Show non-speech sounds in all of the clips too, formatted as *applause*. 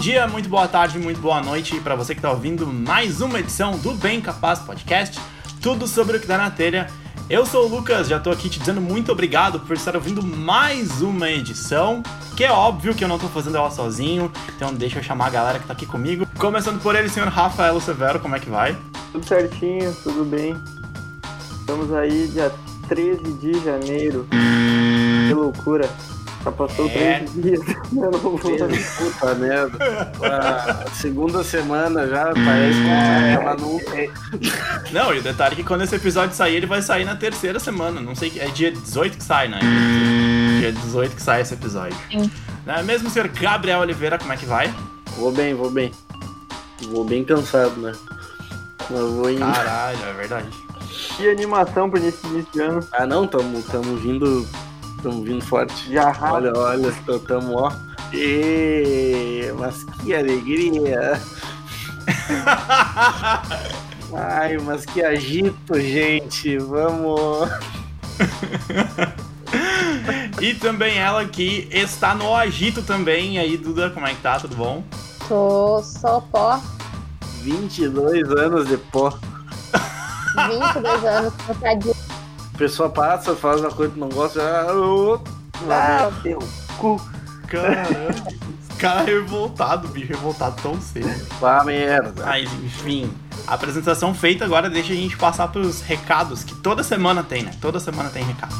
dia, muito boa tarde, muito boa noite para você que está ouvindo mais uma edição do Bem Capaz Podcast, tudo sobre o que dá na telha. Eu sou o Lucas, já tô aqui te dizendo muito obrigado por estar ouvindo mais uma edição, que é óbvio que eu não tô fazendo ela sozinho, então deixa eu chamar a galera que tá aqui comigo. Começando por ele, senhor Rafael Severo, como é que vai? Tudo certinho, tudo bem. Estamos aí dia 13 de janeiro. Que loucura. Já passou É. três dias. *laughs* Eu não vou Puta merda. *laughs* A segunda semana já parece que não vai acabar nunca. Não, e o detalhe é que quando esse episódio sair, ele vai sair na terceira semana, não sei, que é dia 18 que sai, né? Dia 18 que sai esse episódio. Sim. Não é mesmo, senhor Gabriel Oliveira, como é que vai? Vou bem, vou bem. Vou bem cansado, né? Mas vou indo. Caralho, é verdade. Que animação pra de início de ano. Ah não, tamo, tamo vindo. Tamo vindo forte. Já. Olha, olha, tô- tamo ó. Ê, mas que alegria! *laughs* Ai, mas que agito, gente! Vamos! *laughs* E também ela que está no agito também. E aí, Duda, como é que tá? Tudo bom? Sou só pó, 22 anos de pó. 22 anos, cansadinho. A pessoa passa, faz uma coisa que não gosta, ô, lá Ah, teu cu. Caramba. *laughs* Cara revoltado, bicho, revoltado tão cedo. Vá merda. Mas, enfim, a apresentação feita agora deixa a gente passar pros recados, que toda semana tem, né? Toda semana tem recados.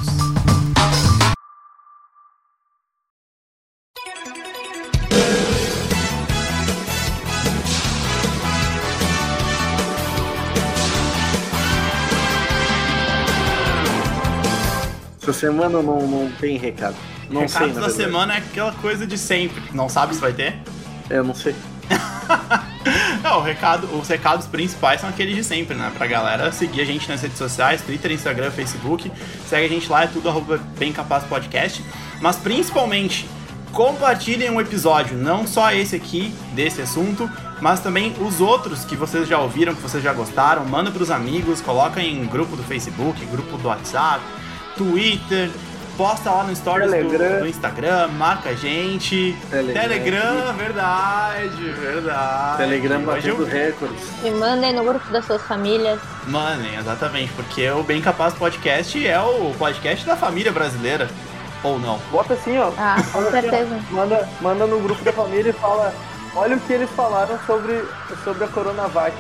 Semana não, não tem recado. Não recados sei, na da verdade. semana é aquela coisa de sempre. Não sabe se vai ter? Eu não sei. Não, *laughs* o recado, os recados principais são aqueles de sempre, né? Pra galera seguir a gente nas redes sociais, Twitter, Instagram, Facebook. Segue a gente lá, é tudo arroba Bem Capaz Podcast. Mas principalmente, compartilhem um episódio, não só esse aqui, desse assunto, mas também os outros que vocês já ouviram, que vocês já gostaram. Manda pros amigos, coloca em grupo do Facebook, grupo do WhatsApp, Twitter. Posta lá no Stories do, Telegram. do Instagram, marca a gente. Telegram. Telegram, verdade, verdade. Telegram batendo recordes. Me mandem no grupo das suas famílias. Mano, exatamente, porque o Bem Capaz Podcast é o podcast da família brasileira. Ou não? Bota assim, ó. Ah, com certeza. Manda, manda no grupo da família e fala. Olha o que eles falaram sobre, sobre a Coronavac.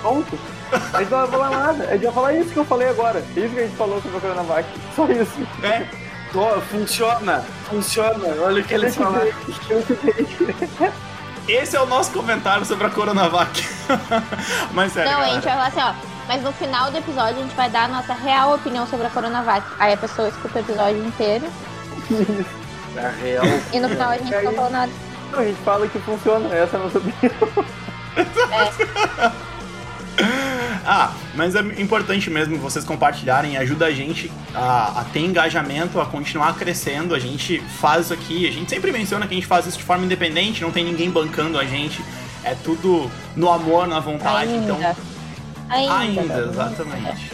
Ponto. A gente não vai falar nada. A gente vai falar isso que eu falei agora. Isso que a gente falou sobre a Coronavac. Só isso. É, Tô, funciona, funciona. Olha o que eles falaram. esse é o nosso comentário sobre a Coronavac. *laughs* Mas sério, Não, a galera. gente vai falar assim, ó. Mas no final do episódio a gente vai dar a nossa real opinião sobre a Coronavac. Aí a pessoa escuta o episódio inteiro *laughs* A real. e no final a gente Aí- não falou nada. A gente fala que funciona. Essa é a nossa opinião. *laughs* Ah, mas é importante mesmo vocês compartilharem, ajuda a gente a, a ter engajamento, a continuar crescendo. A gente faz isso aqui, a gente sempre menciona que a gente faz isso de forma independente, não tem ninguém bancando a gente. É tudo no amor, na vontade. Então, Ainda. Ainda. Ainda, tá? exatamente.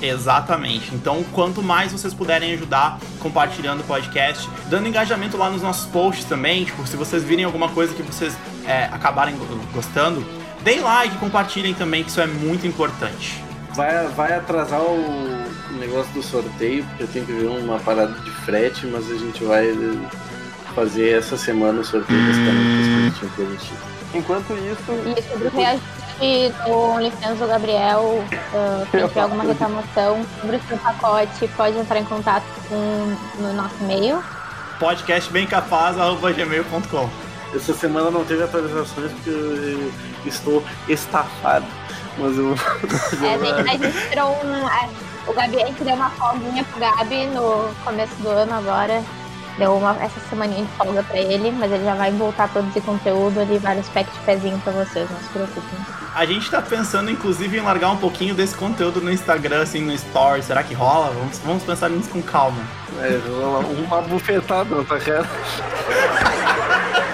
Exatamente. Então, quanto mais vocês puderem ajudar compartilhando o podcast, dando engajamento lá nos nossos posts também, tipo, se vocês virem alguma coisa que vocês é, acabarem go- gostando, deem like, compartilhem também, que isso é muito importante. Vai, vai atrasar o negócio do sorteio, porque eu tenho que ver uma parada de frete, mas a gente vai fazer essa semana o sorteio das canetas que a gente tinha prometido. Enquanto isso, E sobre o reajuste do OnlyFans do Gabriel, uh, quem tiver alguma reclamação sobre o seu pacote, pode entrar em contato com, no nosso e-mail. podcastbemcapaz.gmail.com Essa semana não teve atualizações porque eu estou estafado. Mas eu. É, a gente registrou um. é, o Gabi, a gente deu uma folguinha pro Gabi no começo do ano agora. Deu uma, essa semaninha de folga pra ele, mas ele já vai voltar a produzir conteúdo ali, vários packs de pezinho pra vocês, não se preocupem. A gente tá pensando, inclusive, em largar um pouquinho desse conteúdo no Instagram, assim, no Story. Será que rola? Vamos, vamos pensar nisso com calma. É, uma bufetada tua cara. *laughs*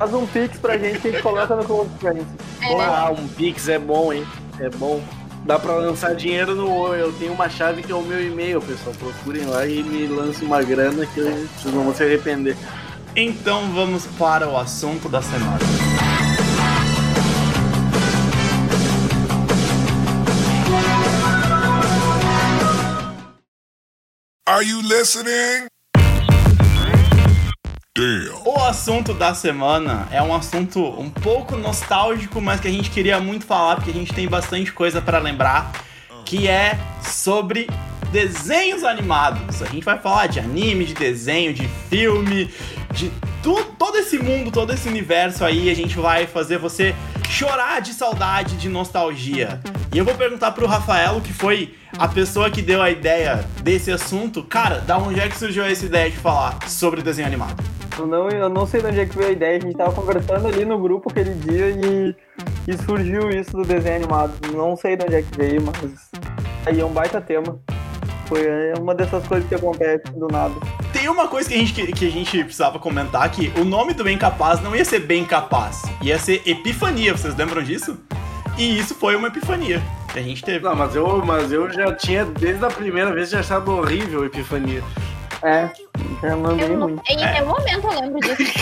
faz um pix pra gente e a gente coloca no concorrente. É, Ah, um Pix é bom, hein? É bom. Dá pra lançar dinheiro no. Eu tenho uma chave que é o meu e-mail, pessoal. Procurem lá e me lancem uma grana que vocês não vão se arrepender. Então vamos para o assunto da semana. Are you listening? O assunto da semana é um assunto um pouco nostálgico, mas que a gente queria muito falar porque a gente tem bastante coisa para lembrar, que é sobre desenhos animados. A gente vai falar de anime, de desenho, de filme, de tu, todo esse mundo, todo esse universo aí. A gente vai fazer você chorar de saudade, de nostalgia. E eu vou perguntar pro Rafael, que foi a pessoa que deu a ideia desse assunto. Cara, da onde é que surgiu essa ideia de falar sobre desenho animado? Eu não, eu não sei de onde é que veio a ideia, a gente tava conversando ali no grupo aquele dia e, e surgiu isso do desenho animado. Não sei de onde é que veio, mas aí é um baita tema. Foi é uma dessas coisas que acontece do nada. Tem uma coisa que a gente, que, que a gente precisava comentar, que o nome do Bem Capaz não ia ser Bem Capaz, ia ser Epifania, vocês lembram disso? E isso foi uma epifania que a gente teve. Não, mas eu, mas eu já tinha, desde a primeira vez, já achado horrível a Epifania. É, já Eu ruim. em nenhum momento eu lembro disso.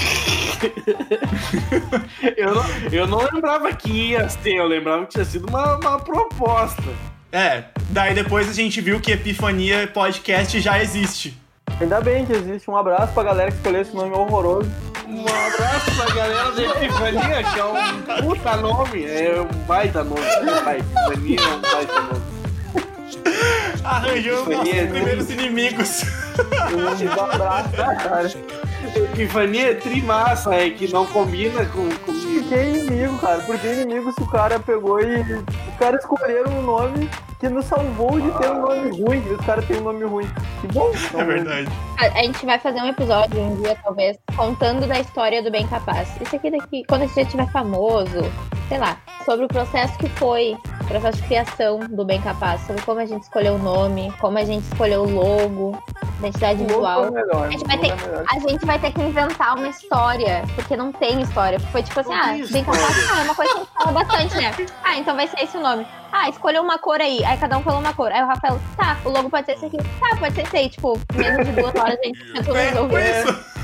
*laughs* Eu não, eu não lembrava que ia ser, eu lembrava que tinha sido uma, uma proposta. É, daí depois a gente viu que Epifania Podcast já existe. Ainda bem que existe. Um abraço pra galera que escolheu esse nome horroroso. Um abraço pra galera da Epifania, que é um puta nome, é um baita nome. Vai, Epifania é um baita nome. Arranjou os nossos Epifania. primeiros inimigos. Um abraço, cara. Epifania é trimassa, é que não combina com, comigo. Por que inimigo, cara? Por que inimigo se o cara pegou e. Os caras escolheram um nome que nos salvou de ter um nome ruim. E os caras têm um nome ruim. Que bom. É verdade. A, a gente vai fazer um episódio um dia, talvez, contando da história do Bem Capaz. Isso aqui daqui, quando a gente já estiver famoso, sei lá, sobre o processo que foi, processo de criação do Bem Capaz, sobre como a gente escolheu o nome, como a gente escolheu o logo, identidade visual. foi melhor. A gente, vai ter, é melhor. a gente vai ter que inventar uma história, porque não tem história. Foi tipo assim, Não ah, bem capaz, ah, é uma coisa que a gente fala bastante, né? Ah, então vai ser esse o nome. Ah, escolheu uma cor aí. Aí cada um falou uma cor. Aí o Rafael, tá, o logo pode ser esse aqui. Tá, pode ser esse aí. Tipo, menos de duas horas a gente *laughs* tentou É, resolver. isso.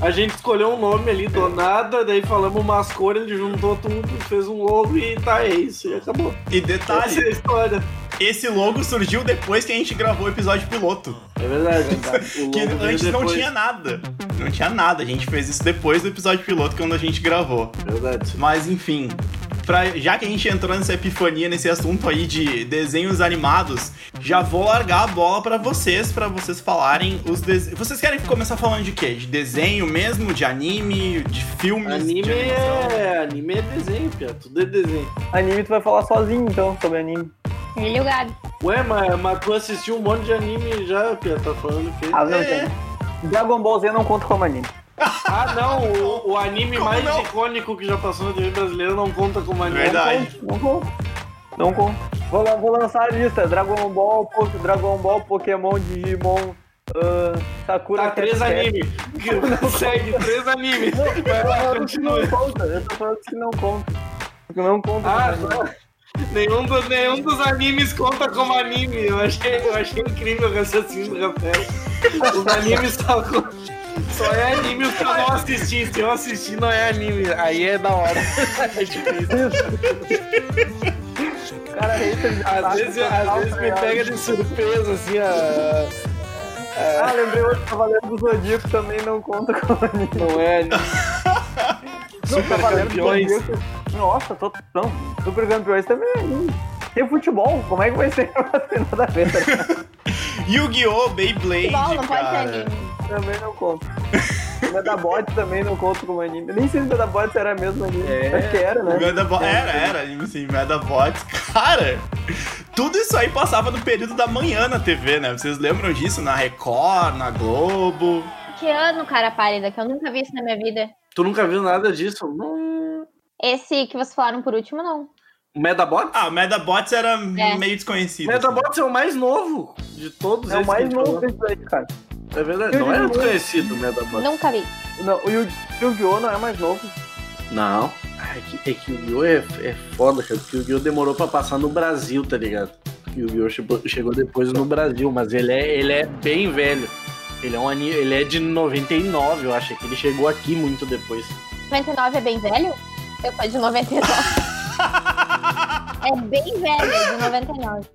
A gente escolheu um nome ali do nada, daí falamos umas cores, ele juntou tudo, fez um logo e tá, é isso, e acabou. E Essa é detalhe, a história. esse logo surgiu depois que a gente gravou o episódio piloto. É verdade. O Que antes não tinha nada. Não tinha nada. A gente fez isso depois do episódio piloto, quando a gente gravou. Verdade. Mas enfim, pra, já que a gente entrou nessa epifania, nesse assunto aí de desenhos animados, já vou largar a bola pra vocês, pra vocês falarem os desenhos. Vocês querem começar falando de quê? De desenho mesmo? De anime? De filmes? Anime de é. Anime é desenho, Pia. Tudo é desenho. Anime, tu vai falar sozinho então sobre anime. Ele e o Gabi. Ué, mas, mas tu assistiu um monte de anime já, Pia? Tá falando que. Ah, não É. tem. Dragon Ball Z não conta como anime. Ah, não, o, o anime Como mais não? icônico que já passou na TV brasileira não conta como anime. Verdade. Não conta. Não conta. Vou, vou lançar a lista. Dragon Ball, Po- Dragon Ball, Pokémon, Digimon, ah, Sakura... Tá, três animes. Segue, três animes. Não, Vai eu tô lá, falando que continua. não conta. Eu tô falando que não conta. Porque não conta Ah, anime. Nenhum, do- nenhum dos animes conta como anime. Eu achei, eu achei incrível o raciocínio do Rafael. Os animes só, co- só é anime os que eu não assisti. Se eu assistir, não é anime. Aí é da hora. *laughs* É difícil. Cara, Às vezes, às vezes me pega de surpresa, assim, a... Ah, lembrei outro Cavaleiro do Zodíaco também não conta como anime. não é anime. Super campeões. Zodíaco- Nossa, tô, não. Super campeões também é anime. Tem futebol, como é que vai ser? *laughs* Não tem nada a ver, tá? *laughs* Yu-Gi-Oh! Beyblade, Futebol não pode ser anime. Também não conta. Medabot também não conta como anime. Nem sei se Medabot era mesmo anime. É. Acho que era, né? Medabo- Era, era, anime sim, Medabots. Cara, tudo isso aí passava no período da manhã na TV, né? Vocês lembram disso? Na Record, na Globo. Que ano, cara pálida, que eu nunca vi isso na minha vida. Tu nunca viu nada disso? Não. Esse que vocês falaram por último, não. Medabots? Ah, o Medabots era É. meio desconhecido. assim. Medabots é o mais novo de todos É o mais novo falou. desse aí, cara. É verdade, não é desconhecido o Medabots. Nunca vi. Não, o Yu- Yu-Gi-Oh! não é mais novo. Não. É que, é que o Yu-Gi-Oh! É, é foda, cara, porque o Yu-Gi-Oh! demorou pra passar no Brasil, tá ligado? O Yu-Gi-Oh! chegou, chegou depois no Brasil, mas ele é, ele é bem velho. Ele é um ele é de 99, eu acho que ele chegou aqui muito depois. 99 é bem velho? Eu sou de 99. *laughs* é bem velho, é de 99.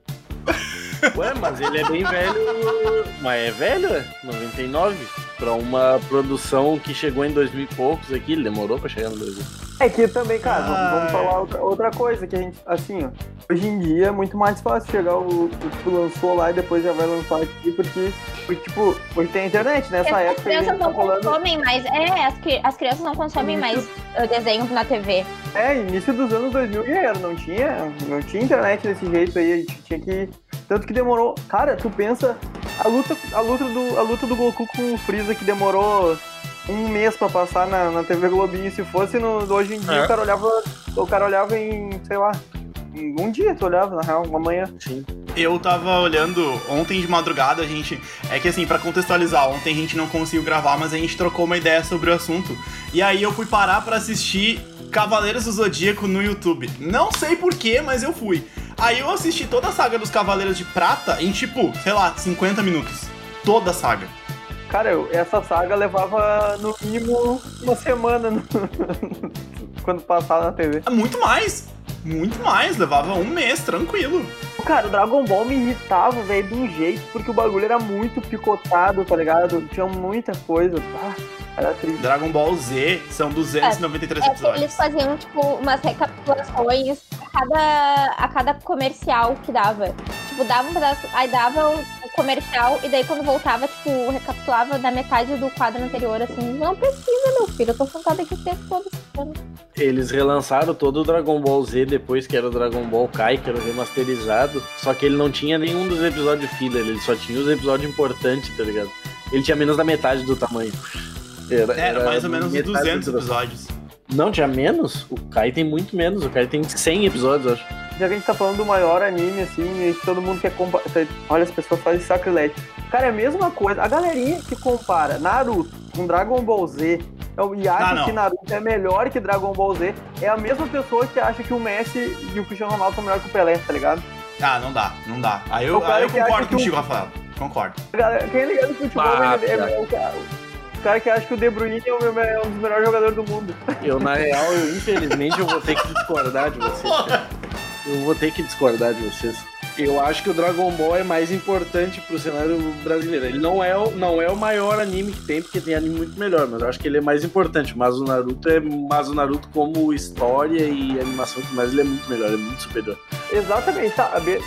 Ué, mas ele é bem velho. Mas é velho, é? 99? Pra uma produção que chegou em 2000 e poucos aqui, ele demorou pra chegar no 2000. É que também, cara, vamos- vamos Ai. falar outra, outra coisa, que a gente, assim, ó, hoje em dia é muito mais fácil chegar o, o que lançou lá e depois já vai lançar aqui, porque, porque tipo, hoje tem a internet, nessa as época a crianças tá não falando, consomem mais. É, as, as crianças não consomem mais uh, desenho na TV. é, início dos anos 2000, guerreiro, não tinha, não tinha internet desse jeito aí, a gente tinha que, tanto que demorou, cara, tu pensa, a luta, a luta do, a luta do Goku com o Freeza que demorou um mês pra passar na, na TV Globinho, se fosse no, hoje em dia, É. o cara olhava, o cara olhava em, sei lá, em um dia tu olhava, na real, uma manhã. Sim. Eu tava olhando ontem de madrugada, a gente. É que assim, pra contextualizar, ontem a gente não conseguiu gravar, mas a gente trocou uma ideia sobre o assunto. E aí eu fui parar pra assistir Cavaleiros do Zodíaco no YouTube. Não sei porquê, mas eu fui. Aí eu assisti toda a saga dos Cavaleiros de Prata em tipo, sei lá, 50 minutos. Toda a saga. Cara, eu- essa saga levava no mínimo uma semana no- *laughs* quando passava na TV. É muito mais. Muito mais. Levava um mês, tranquilo. Cara, o Dragon Ball me irritava, velho, de um jeito, porque o bagulho era muito picotado, tá ligado? Tinha muita coisa. Ah, era triste. Dragon Ball Z são 293 É que episódios. eles faziam, tipo, umas recapitulações a cada, a cada comercial que dava. Tipo, dava um pedaço, aí dava comercial, e daí quando voltava, tipo, recapitulava da metade do quadro anterior, assim. Não precisa, meu filho, eu tô sentada aqui o tempo todo. Eles relançaram todo o Dragon Ball Z depois que era o Dragon Ball Kai, que era remasterizado. Só que ele não tinha nenhum dos episódios filler, ele só tinha os episódios importantes, tá ligado? Ele tinha menos da metade do tamanho. Era, mais ou menos uns metade 200 do duração. episódios. Não, tinha menos? O Kai tem muito menos. O Kai tem 100 episódios, eu acho. Já que a gente tá falando do maior anime, assim, e todo mundo quer comparar. Olha, as pessoas fazem sacrilégio. Cara, é a mesma coisa. A galerinha que compara Naruto com Dragon Ball Z é e acha Ah, que Naruto é melhor que Dragon Ball Z é a mesma pessoa que acha que o Messi e o Cristiano Ronaldo são melhor que o Pelé, tá ligado? Ah, não dá, não dá. Aí eu, aí eu concordo que o- contigo, Rafael. Concordo. Galera- Quem é ligado no futebol Ah, é, cara. o cara. O cara que acha que o De Bruyne é, o meu- é um dos melhores jogadores do mundo. Eu, na real, eu, infelizmente, eu vou ter que discordar de vocês. *laughs* Eu vou ter que discordar de vocês. Eu acho que o Dragon Ball é mais importante pro cenário brasileiro. Ele não é, o, não é o maior anime que tem, porque tem anime muito melhor, mas eu acho que ele é mais importante. Mas o Naruto é. Mas o Naruto, como história e animação mais, ele é muito melhor, é muito superior. Exatamente, tá,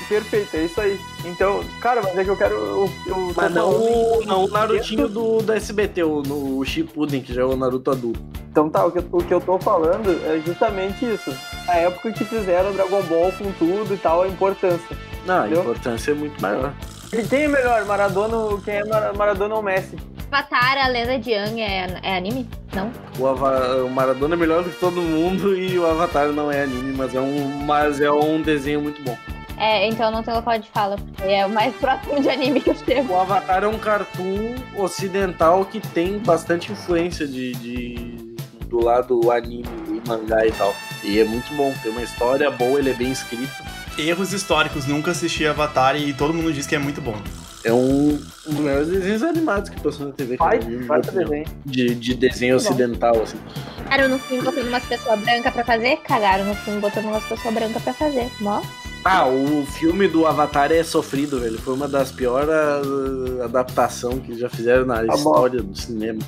perfeito, é isso aí. Então, cara, mas é que eu quero. Eu, eu Mas não, o- não o Narutinho do, do SBT, o, no, o Shippuden, que já é o Naruto adulto. Então tá, o que, o que eu tô falando é justamente isso. A época que fizeram Dragon Ball com tudo e tal, a importância. Não, a Entendeu? importância é muito maior. E Quem é melhor, Maradona, ou- quem é Mar- Maradona ou Messi? Avatar, a lenda de Yang é, é anime? Não? O, Ava- o Maradona é melhor do que todo mundo e o Avatar não é anime, mas é um, mas é um desenho muito bom. É, então não tem local de fala, porque é o mais *laughs* próximo de anime que eu chego. O Avatar é um cartoon ocidental que tem bastante influência de, de- do lado anime e mangá e tal. E é muito bom, tem uma história boa, ele é bem escrito. Erros históricos, nunca assisti Avatar e todo mundo diz que é muito bom. É um, um dos melhores desenhos animados que passou na TV. Vai, vi, vai desenho. de, de desenho ocidental, assim. Cagaram no filme botando umas pessoas brancas pra fazer? Cagaram no filme botando umas pessoas brancas pra fazer. Mó. Ah, o filme do Avatar é sofrido, velho. Foi uma das piores adaptações que já fizeram na bom. história do cinema.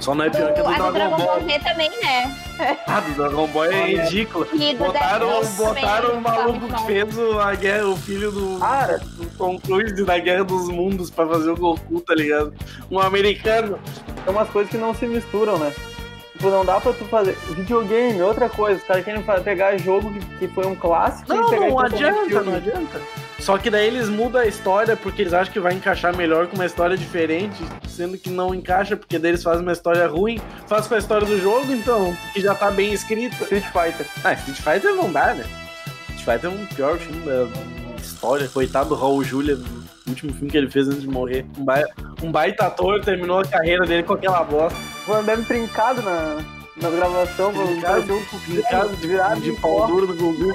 Só não é pior que a do a do Dragon Dragon Ball. Ball Z também, né? *laughs* Ah, do Dragon Ball é ridículo. E Botaram, botaram o tá maluco que fez a guerra, o filho do, Cara, do Tom Cruise na Guerra dos Mundos pra fazer o Goku, tá ligado? Um americano. é umas coisas que não se misturam, né? Tipo, não dá pra tu fazer. Videogame, outra coisa. Os caras querem pegar jogo que, que foi um clássico Não, e pegar não adianta, não adianta. Só que daí eles mudam a história porque eles acham que vai encaixar melhor com uma história diferente, sendo que não encaixa, porque daí eles fazem uma história ruim, faz com a história do jogo, então, que já tá bem escrita. Street Fighter. Ah, Street Fighter não dá, né? Street Fighter é um pior filme da história. Coitado do Raul Julia, do último filme que ele fez antes de morrer. Um, ba... um baita ator, terminou a carreira dele com aquela bosta. Mano, deve trincado na, na gravação. Trincado, um Trincado de, virado de pau duro do Gugu.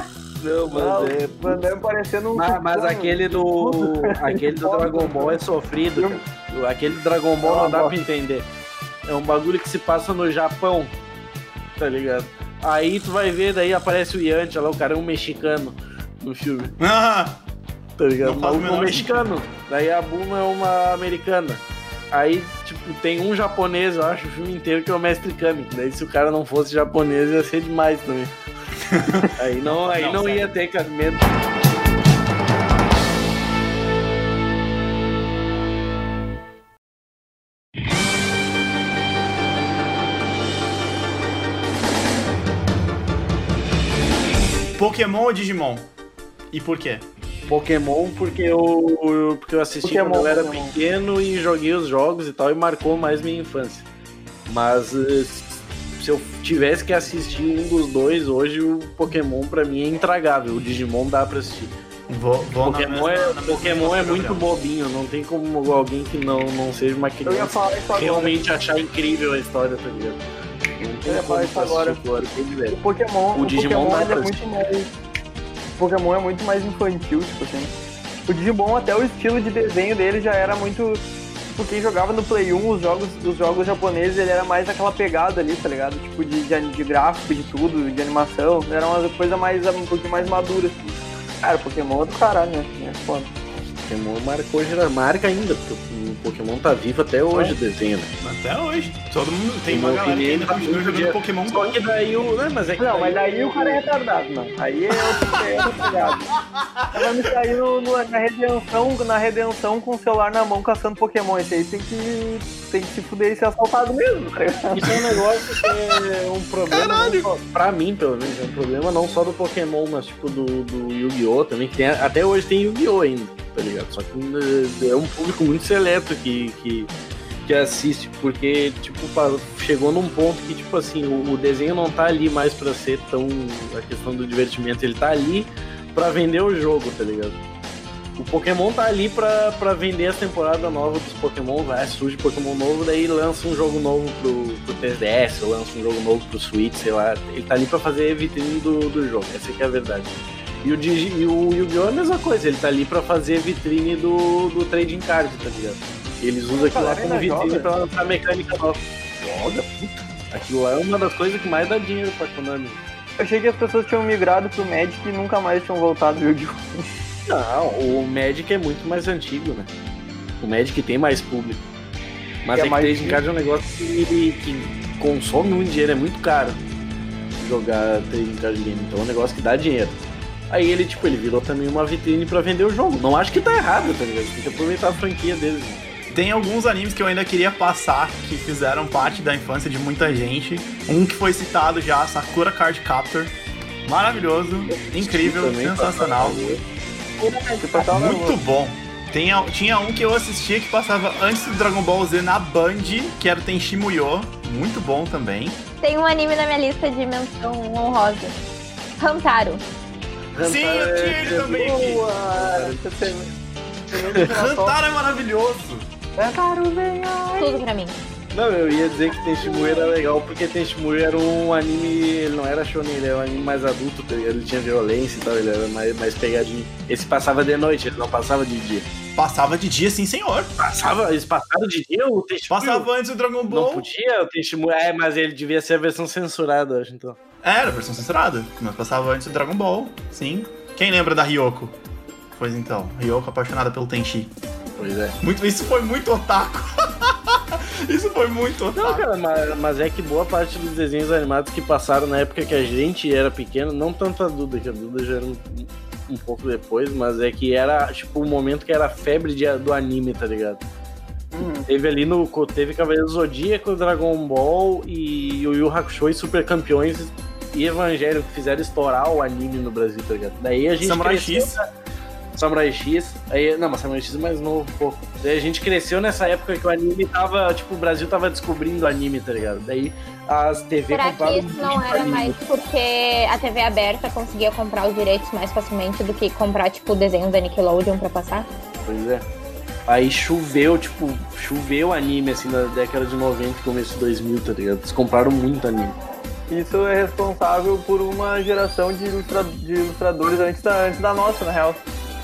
*laughs* Não, mas Não, é. Van parecendo um. Mas, mas aquele do. Aquele do Dragon Ball é sofrido. cara. Aquele do Dragon Ball não dá pra entender. É um bagulho que se passa no Japão. Tá ligado? Aí tu vai ver, daí aparece o Yanti lá, o cara é um mexicano no filme. *laughs* Ah, Tá ligado? Não é um menor mexicano. Daí a Buma é uma americana. Aí, tipo, tem um japonês, eu acho, o filme inteiro que é o Mestre Kami. Daí se o cara não fosse japonês, ia ser demais também. *laughs* aí não, aí Não, não, ia ter cabimento. Pokémon ou Digimon? E por quê? Pokémon porque eu, eu- porque eu assisti Pokémon, quando eu era Pokémon. pequeno e joguei os jogos e tal, e marcou mais minha infância. Mas eh, se eu tivesse que assistir um dos dois, hoje o Pokémon pra mim é intragável. O Digimon dá pra assistir. Vou, vou na Pokémon mesma- é, Pokémon é muito bobinho, não tem como alguém que não, não seja uma Eu ia criança falar isso agora. realmente achar incrível a história, tá ligado? Não tem Eu ia falar isso agora. agora. O Pokémon, O o Digimon Pokémon dá é muito mais. O Pokémon é muito mais infantil, tipo assim. O Digimon, até o estilo de desenho dele já era muito. Tipo, quem jogava no Play 1, os jogos, os jogos japoneses, ele era mais aquela pegada ali, tá ligado? Tipo, de, de, de gráfico, de tudo, de animação. Era uma coisa mais, um pouquinho mais madura, assim. Cara, Pokémon é do caralho, né? É foda. Pokémon marcou, marca ainda, porque Pokémon tá vivo até hoje o desenho, né? Até hoje. Todo mundo tem Em uma galera que ainda tá continua jogando dia- Pokémon Só que daí o. Né, mas é que Não, mas daí o cara é retardado, não. Aí é outro, é outro pegado. Ela me no- na redenção, na redenção com o celular na mão caçando Pokémon. Esse aí tem que, tem que se fuder e ser assaltado mesmo, tá? Isso é um negócio que é um problema, só, pra mim, pelo menos, é um problema não só do Pokémon, mas tipo do, do Yu-Gi-Oh! também, que tem, até hoje tem Yu-Gi-Oh! ainda, tá ligado? Só que eh, é um público muito seleto que, que, que assiste, porque, tipo, chegou num ponto que, tipo assim, o, o desenho não tá ali mais pra ser tão a questão do divertimento, ele tá ali pra vender o jogo, tá ligado? O Pokémon tá ali pra, pra vender as temporadas novas dos Pokémon, vai, surge Pokémon novo, daí lança um jogo novo pro, pro 3DS, ou lança um jogo novo pro Switch, sei lá. Ele tá ali pra fazer vitrine do, do jogo, essa é a verdade. E o, Digi, e o Yu-Gi-Oh! é a mesma coisa, ele tá ali pra fazer vitrine do, do trading card, tá ligado? Eles usam aquilo lá como ainda vitrine joga? pra lançar mecânica nova. Joga, puta. Aquilo lá é uma das coisas que mais dá dinheiro pra Konami. Eu achei que as pessoas tinham migrado pro Magic e nunca mais tinham voltado pro Yu-Gi-Oh! Não, o Magic é muito mais antigo, né? O Magic tem mais público. Mas é é, que mais trading card é um negócio que, que consome muito dinheiro, é muito caro jogar trading card game. Então é um negócio que dá dinheiro. Aí ele, tipo, ele virou também uma vitrine pra vender o jogo. Não acho que tá errado, tá ligado? Tem que aproveitar a franquia deles. né? Tem alguns animes que eu ainda queria passar, que fizeram parte da infância de muita gente. Um que foi citado já, Sakura Card Captor. Maravilhoso, incrível, Também tá sensacional. Na Muito bom. Tem, tinha um que eu assistia que passava antes do Dragon Ball Z na Band, que era o Tenchi Muyo. Muito bom tambem. Tem um anime na minha lista de menção honrosa. Hantaro. Sim, eu tinha ele também aqui. Hantaro é maravilhoso. Tudo pra mim. Não, eu ia dizer que Tenchimuyo era legal, porque Tenchimuyo era um anime, ele não era shonen, ele era um anime mais adulto, tá? Ele tinha violência e tal, ele era mais, mais pegadinho. Esse passava de noite, ele não passava de dia. Passava de dia, sim, senhor. Passava, eles passaram de dia o Tenchimuyo? Passava antes do Dragon Não Ball. podia o Tenchimuyo, é, mas ele devia ser a versão censurada, eu acho, então. Era a versão censurada, mas passava antes do Dragon Ball, sim. Quem lembra da Ryoko? Pois então, Ryoko apaixonada pelo Tenchi. Pois é. Muito, isso foi muito otaku. *laughs* isso foi muito Não, otaku. cara, mas, mas é que boa parte dos desenhos animados que passaram na época que a gente era pequeno, não tanto a Duda, que a Duda já era um, um pouco depois, mas é que era, tipo, o momento que era a febre de- do anime, tá ligado? Uhum. Teve ali no. Teve Cavaleiro do Zodíaco, Dragon Ball e o Yu Hakusho e Super Campeões e Evangelho que fizeram estourar o anime no Brasil, tá ligado? Daí a gente. Samurai cresceu- X. Samurai X. Aí, não, mas Samurai X é mais novo um pouco. Daí a gente cresceu nessa época que o anime tava. Tipo, o Brasil tava descobrindo o anime, tá ligado? Daí as TV Será que isso não era anime. mais porque a TV aberta conseguia comprar os direitos mais facilmente do que comprar, tipo, o desenho da Nickelodeon pra passar? Pois é. Aí choveu, tipo, choveu anime assim na década de 90 e começo de 2000, tá ligado? Eles compraram muito anime. Isso é responsável por uma geração de, ilustra- de ilustradores antes da, antes da nossa, na real.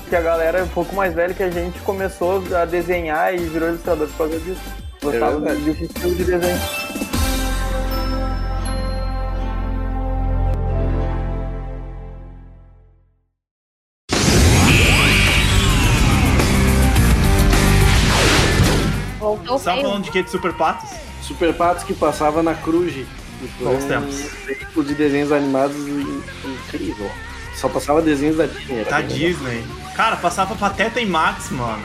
Que a galera um pouco mais velha que a gente começou a desenhar e virou ilustrador por causa disso. Gostava verdade. desse estilo de desenho. Voltou Você tava falando de que? De Super Patos? Super Patos que passava na Cruz. Bons um tempos. veículo de desenhos animados in- incrível. Só passava desenhos da Disney. Da bem legal. Disney. Cara, passava Pateta e Max, mano.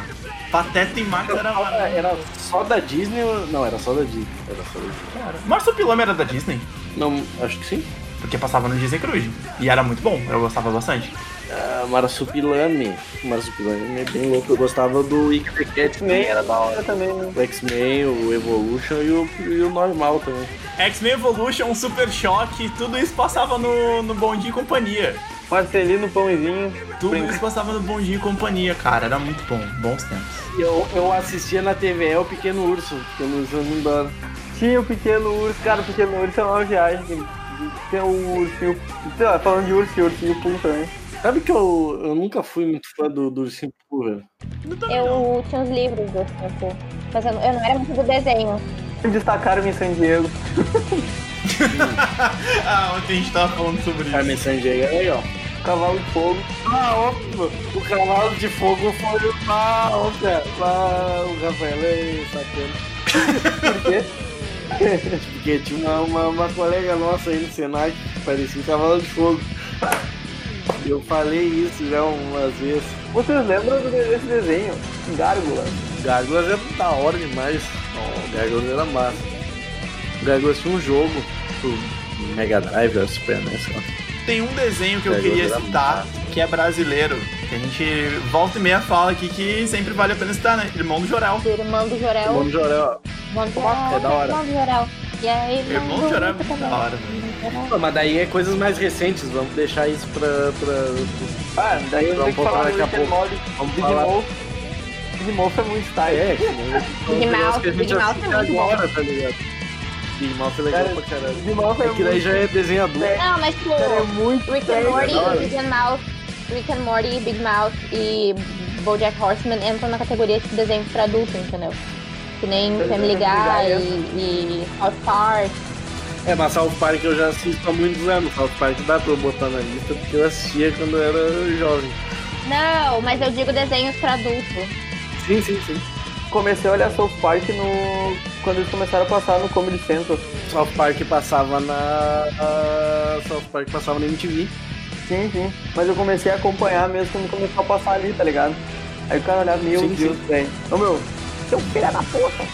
Pateta e Max era. Era, era só da Disney ou... Não, era só da Disney. Era só da Disney. Marsupilame era da Disney. Não, acho que sim. Porque passava no Disney Cruise. E era muito bom, eu gostava bastante. Ah, Marsupilame. Marsupilame é bem louco. Eu gostava do Ike the Cat. X-Men era da hora também, né? O X-Men, o Evolution e o, e o normal também. X-Men Evolution, Super Choque, tudo isso passava no, no Bom Dia e Companhia. Marcelino, Pãozinho. Tudo Brinca. isso passava no Bom Dia e Companhia, cara. Era muito bom. Bons tempos. Eu, eu assistia na TVE o Pequeno Urso. O Pequeno Urso não. Tinha o Pequeno Urso, cara, o Pequeno Urso é uma viagem. Tem o ursinho. sei lá, falando de urso, ursinho Pum também. Sabe que eu, eu nunca fui muito fã do, do Ursinho Pooh, velho? Eu não. Eu tinha os livros do tempo. Mas eu, eu não era muito do desenho. Destacaram em San Diego. *laughs* ah, ontem a gente tava falando sobre isso. Carmen Sandiego é legal. Cavalo de Fogo. Ah, óbvio. O Cavalo de Fogo foi o mal, cara. Ah, o Rafael é sacana. Por quê? *laughs* Porque tinha uma, uma, uma colega nossa aí no Senac que parecia um Cavalo de Fogo. Eu falei isso já umas vezes. Vocês lembram desse desenho? Gárgula. Gárgulas é da hora demais. Oh, Gárgulas era massa. Gárgulas tinha um jogo pro Mega Drive, Super NES, sei lá. Tem um desenho que eu Pegou queria citar, que é brasileiro. Que a gente volta e meia fala aqui que sempre vale a pena citar, né? Irmão do Jorel. Irmão do Jorel. Irmão do Jorel. Irmão do É da hora. Irmão do Jorel. E aí, Irmão do Jorel é muito da hora, Mas daí é coisas mais recentes, vamos deixar isso pra. pra... Ah, daí eu que falar daqui a pouco. Vamos falar. Digimon. Digimon foi muito style. É, assiste é muito bom. agora, tá ligado? Big Mouth é legal Cara, pra caralho. Digimon foi É que daí já é desenho adulto. Não, mas tipo, Cara, é muito Rick and Morty. Big Mouth, Rick and Morty, Big Mouth e BoJack Horseman entram na categoria de desenho pra adulto, entendeu? Que nem Desenho Family. Guy e, e South Park. É, mas South Park eu já assisto há muitos anos. South Park dá pra eu botar na lista porque eu assistia quando eu era jovem. Não, mas eu digo desenhos pra adulto. Sim, sim, sim. Comecei a olhar South Park no... quando eles começaram a passar no Comedy Central. South Park passava na. a- South Park passava na MTV. Sim, sim. Mas eu comecei a acompanhar mesmo quando começou a passar ali, tá ligado? Aí o cara olhava, meu Sim, Deus, velho. Ô meu, seu filho da puta.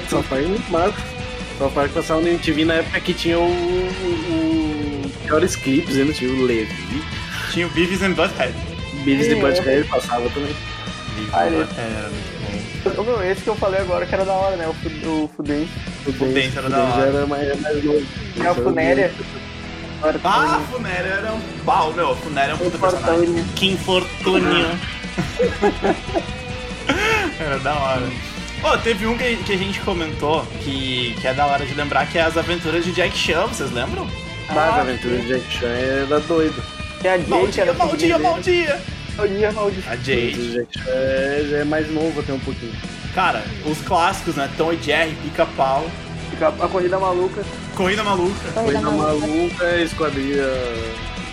*laughs* South Park é muito massa. South Park passava na MTV na época que tinha o. o, o piores clipes, ainda tinha o Levi. Tinha o Beavis and Butthead. Beavis Sim, e Butthead passava também. Beavis and Butthead era muito bom. Ô meu, esse que eu falei agora que era da hora, né? O, o Fudente. O Dance era da hora. era mais, era mais novo. E a Funéria. Agora Ah, a Funéria era um pau, meu. A Funéria é um puta personagem. Infortúnio. Que infortúnio. *laughs* era da hora. Pô, teve um que, que a gente comentou que, que é da hora de lembrar, que é as aventuras de Jack Chan, vocês lembram? Ah, aventura de Jack Chan era doido. Tem a Jay, que Maldia, era maldia, maldia! Maldia, maldia. A A Jade. é- já é mais novo até um pouquinho. Cara, os clássicos, né? Tom e Jerry, Pica-Pau, A corrida maluca. Corrida Maluca. Foi na maluca, esquadrilha.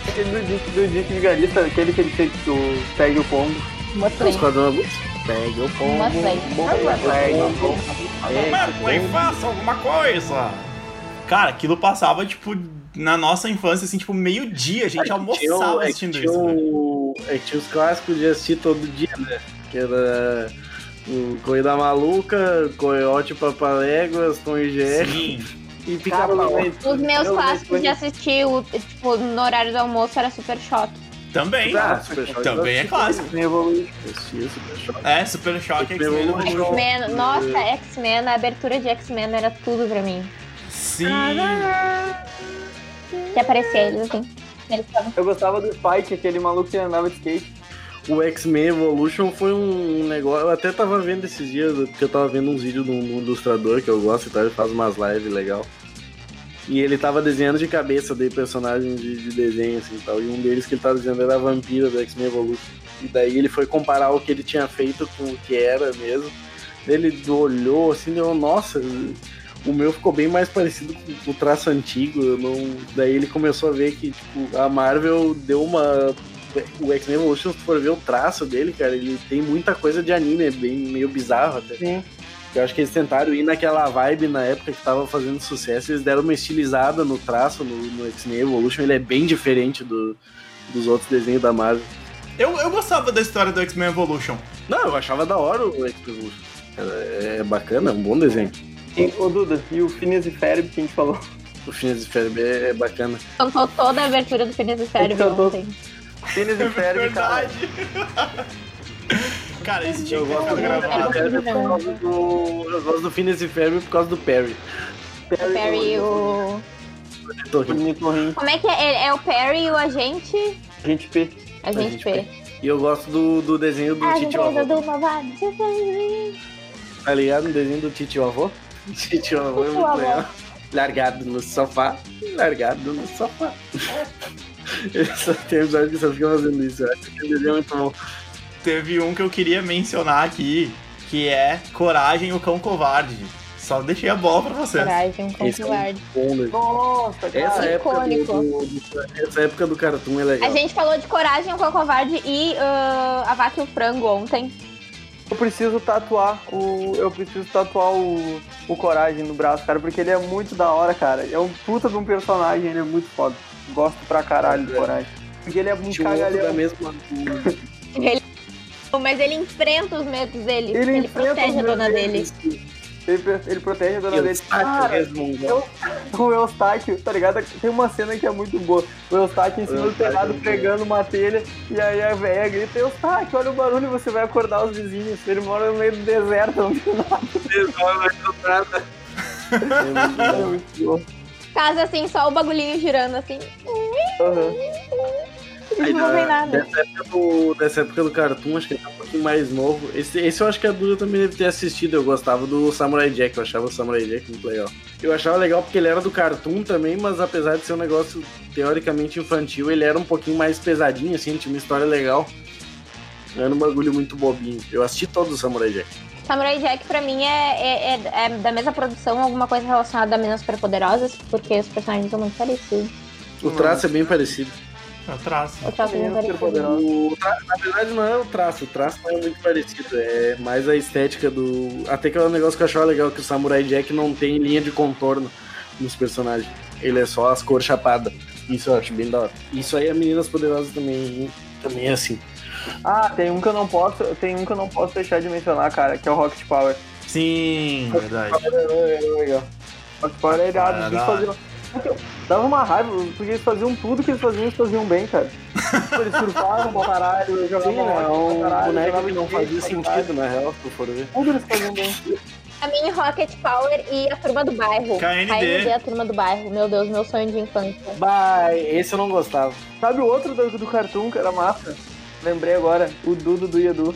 Aquele do Dick, do Dick Vigarista, aquele que ele fez o Pegue o Pombo. Mostrei. Esquadrão Maluca. Pega o pombo. Mostrei. Pega o Pombo. Merlin, faça alguma coisa! Cara, aquilo passava, tipo, na nossa infância, assim, tipo, meio-dia, a gente almoçava é assistindo isso. O- É tinha os clássicos de assistir todo dia, né? Que era o Corrida Maluca, Coyote Papaléguas, Tom e Jerry Sim. e Pica-Pau. Os meus eu clássicos de assistir, o, tipo, no horário do almoço era Super Choque. Também. Ah, Super Choque Também é clássico. X-Men Evolution. assistia Super Choque. É, Super Choque. X-Men, nossa, X-Men, a abertura de X-Men era tudo pra mim. Sim. Que aparecia eles assim. Eu gostava do Spike, aquele maluco que andava de skate. O X-Men Evolution foi um negócio. Eu até tava vendo esses dias, porque eu tava vendo uns vídeos de um ilustrador que eu gosto e tal, ele faz umas lives legal. E ele tava desenhando de cabeça de personagens de, de desenho, assim, tal. E um deles que ele tava desenhando era a vampira do X-Men Evolution. E daí ele foi comparar o que ele tinha feito com o que era mesmo. Ele olhou assim, deu, nossa, o meu ficou bem mais parecido com o traço antigo. eu não... Daí ele começou a ver que, tipo, a Marvel deu uma. O X-Men Evolution, se tu for ver o traço dele, cara, ele tem muita coisa de anime, é bem meio bizarro até. Sim. Eu acho que eles tentaram ir naquela vibe na época que tava fazendo sucesso, eles deram uma estilizada no traço no, no X-Men Evolution, ele é bem diferente do, dos outros desenhos da Marvel. Eu, eu gostava da história do X-Men Evolution. Não, eu achava da hora o X-Men Evolution. É, é bacana, é um bom desenho. E, ô Duda, e o Phineas e Ferb que a gente falou? O Phineas e Ferb é, é bacana. Cantou toda a abertura do Phineas e Ferb Cantou. ontem. Phineas e Ferb, cara. Cara, esse tinha Eu que gosto, ficar do, gravado. Ferb por causa do, eu gosto do Phineas e Ferb por causa do Perry. Perry, o. Tô rindo. Ornitorrinco, Como é que é? É- É o Perry e o agente. gente P. Agente Agente P. E eu gosto do, do desenho do Titio Avô. do malvado. Tá ligado? O desenho do Titio Avô? *laughs* Titio Avô é Titio muito legal. Largado no sofá, largado no sofá. *laughs* Ele só tem episódio que só fica fazendo isso. Eu acho que o desenho é muito bom. Teve um que eu queria mencionar aqui, que é Coragem, o Cão Covarde. Só deixei a bola pra vocês. Coragem, com Esse é um covarde. bom desenho. Nossa, cara. Essa época do, icônico. do- do- essa época do Cartoon é legal. A gente falou de Coragem, o Cão Covarde e ah, A Vaca e o Frango ontem. Eu preciso tatuar o. Eu preciso tatuar o, o Coragem no braço, cara, porque ele é muito da hora, cara. É um puta de um personagem, ele é muito foda. Gosto pra caralho do Coragem. Porque ele é um outro da cagalhão. mesma. *laughs* Ele... Mas ele enfrenta os medos dele. Ele Ele, protege a dona medos dele. Ele, ele protege a dona Eu dele. destaque Cara, resmungão. o Eustáquio, tá ligado? Tem uma cena que é muito boa. O Eustáquio em cima do telhado é bom. pregando uma telha, e aí a velha grita, Eustáquio, olha o barulho, você vai acordar os vizinhos. Ele mora no meio do deserto, não tem nada. É muito bom. Casa assim, só o bagulhinho girando assim. Aham. E não vem nada. Dessa época, do, dessa época do Cartoon, acho que ele tá um pouquinho mais novo. Esse, esse eu acho que a Duda também deve ter assistido. Eu gostava do Samurai Jack, eu achava o Samurai Jack muito legal. Eu achava legal porque ele era do Cartoon também, mas apesar de ser um negócio teoricamente infantil, ele era um pouquinho mais pesadinho, assim, tinha uma história legal. Era um bagulho muito bobinho. Eu assisti todo o Samurai Jack. Samurai Jack pra mim é, é, é- é da mesma produção, alguma coisa relacionada a Meninas Superpoderosas, porque os personagens são muito parecidos. O traço é bem parecido. Eu traço. O traço é. Superpoderosas. O tra- na verdade não é o traço, o traço não é muito parecido, é mais a estética do. Até que é um negócio que eu achava legal, que o Samurai Jack não tem linha de contorno nos personagens. Ele é só as cores chapadas. Isso eu acho bem da hora. Isso aí, as meninas poderosas também, também é assim. Ah, tem um que eu não posso, tem um que eu não posso deixar de mencionar, cara, que é o Rocket Power. Sim, verdade. É legal. Rocket Power é irado, Cara, eles faziam... Dava uma raiva, porque eles faziam tudo que eles faziam, eles faziam bem, cara. *laughs* Eles surfavam pra caralho, jogavam Sim, é hockey um pra caralho, boneco que não fazia sentido, na real, se tu for ver. Tudo eles faziam bem. A mim, Rocket Power e a Turma do Bairro. KND. a Turma do Bairro. Meu Deus, meu sonho de infância. Bah, esse eu não gostava. Sabe o outro do, do Cartoon que era massa? Lembrei agora, o Dudo do Edu.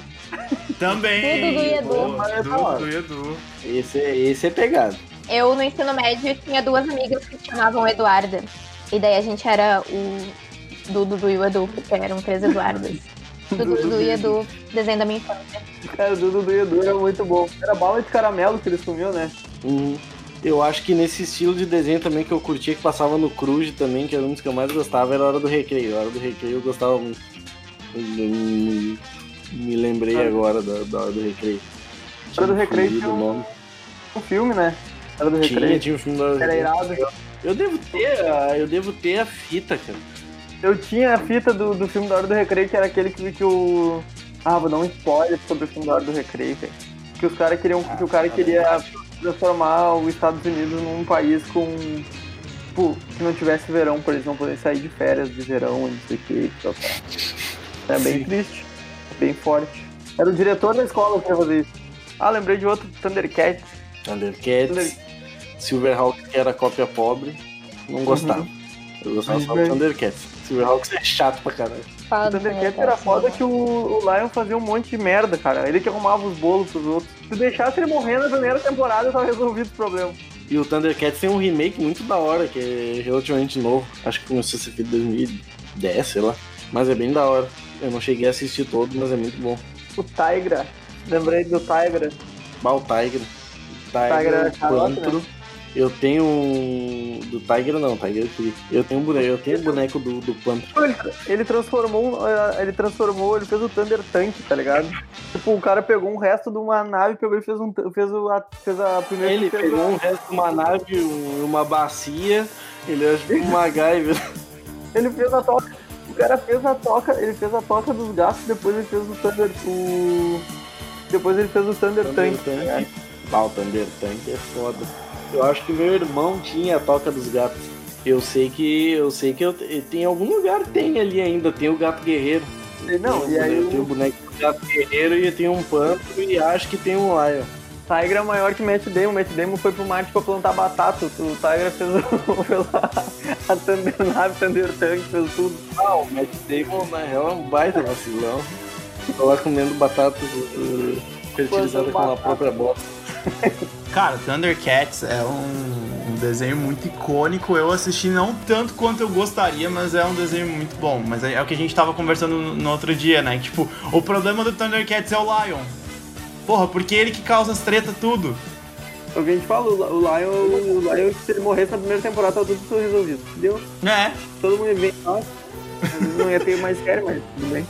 Também. Tudo do Edu. É hora. do Edu. Esse é, esse é pegado. Eu, no ensino médio, tinha duas amigas que se chamavam Eduarda. E daí a gente era o Dudu e o Edu, porque eram três Eduardas. *laughs* Dudu, Dudu e Edu, desenho da minha infância. Cara, o Dudo do Edu era muito bom. Era bala de caramelo que eles comiam, né? Uhum. Eu acho que nesse estilo de desenho também que eu curtia, que passava no Cruz também, que era um dos que eu mais gostava, era a Hora do Recreio. A Hora do Recreio eu gostava muito. Eu me, me lembrei agora da, da Hora do Recreio. Hora do Recreio tinha o um- nome. Um filme, né? Era do Tinha, Recreio. tinha um filme da Era irado. Eu devo ter, a- eu devo ter a fita, cara. Eu tinha a fita do, do filme da Hora do Recreio, que era aquele que, que o. Ah, vou dar um spoiler sobre o filme da Hora do Recreio, velho. Que os caras queriam. que o cara queria transformar os Estados Unidos num país com. Tipo, que não tivesse verão, por eles não poderem sair de férias de verão, não sei o que. Tal, tal. É bem Sim. triste. Bem forte. Era o diretor da escola que ia fazer isso. Ah, lembrei de outro Thundercats. Thundercats, Silverhawks, que era cópia pobre, não gostava. Eu gostava só do. Thundercats. Silverhawks é chato pra caralho. *laughs* Fala O do Thundercats era foda que o, o Lion fazia um monte de merda, cara. Ele que arrumava os bolos pros outros. Se deixasse ele morrer na primeira temporada, tava resolvido o problema. E o Thundercats tem um remake muito da hora, que é relativamente novo. Acho que começou a ser feito em 2010, sei lá. Mas é bem da hora. Eu não cheguei a assistir todo, mas é muito bom. O Tigra. Lembrei do Tigra. Bah, o Tiger. Tiger Tiger, é. Eu tenho um. Do Tiger não, Tiger Free. Eu tenho um boneco, eu tenho um boneco do, do Pantro. Ele, ele transformou, eh, ele transformou, ele fez o Thunder Tank, tá ligado? *laughs* Tipo, o cara pegou um resto de uma nave, pegou e fez um, fez o, a, fez a primeira. Ele pegou um resto de uma nave, um- uma bacia. Ele é tipo um MacGyver. *laughs* Ele fez a toca. O cara fez a toca, ele fez a toca dos gatos, depois ele fez o Thunder. O... Depois ele fez o Thunder, Thunder Tank. tá Tank. Ah, o Thunder Tank é foda. Eu acho que meu irmão tinha a toca dos gatos. Eu sei que. Eu sei que eu, tem algum lugar tem ali ainda, tem o gato guerreiro. Não, Tem e aí boneco- tem o boneco do gato guerreiro e tem um pantro e acho que tem um Lion. Tigra é maior que Matt Damon. Matt Damon foi pro Marte pra plantar batata. O Tigra fez, o, *laughs* a, Thunder Nave, Thunder Tank, fez tudo. Ah, o Matt Damon na real é um baita vacilão. Lá comendo batata fertilizada com a própria bosta. *laughs* Cara, Thundercats é um, um desenho muito icônico. Eu assisti não tanto quanto eu gostaria, mas é um desenho muito bom. Mas é, é o que a gente tava conversando no, no outro dia, né? Tipo, o problema do Thundercats é o Lion. Porra, porque ele que causa as tretas tudo. É O que a gente fala, o Lion, o Lion, se ele morresse na primeira temporada, tava tudo resolvido. Deu. É, Todo mundo ia ver. Nossa, não ia ter mais série, mas tudo bem.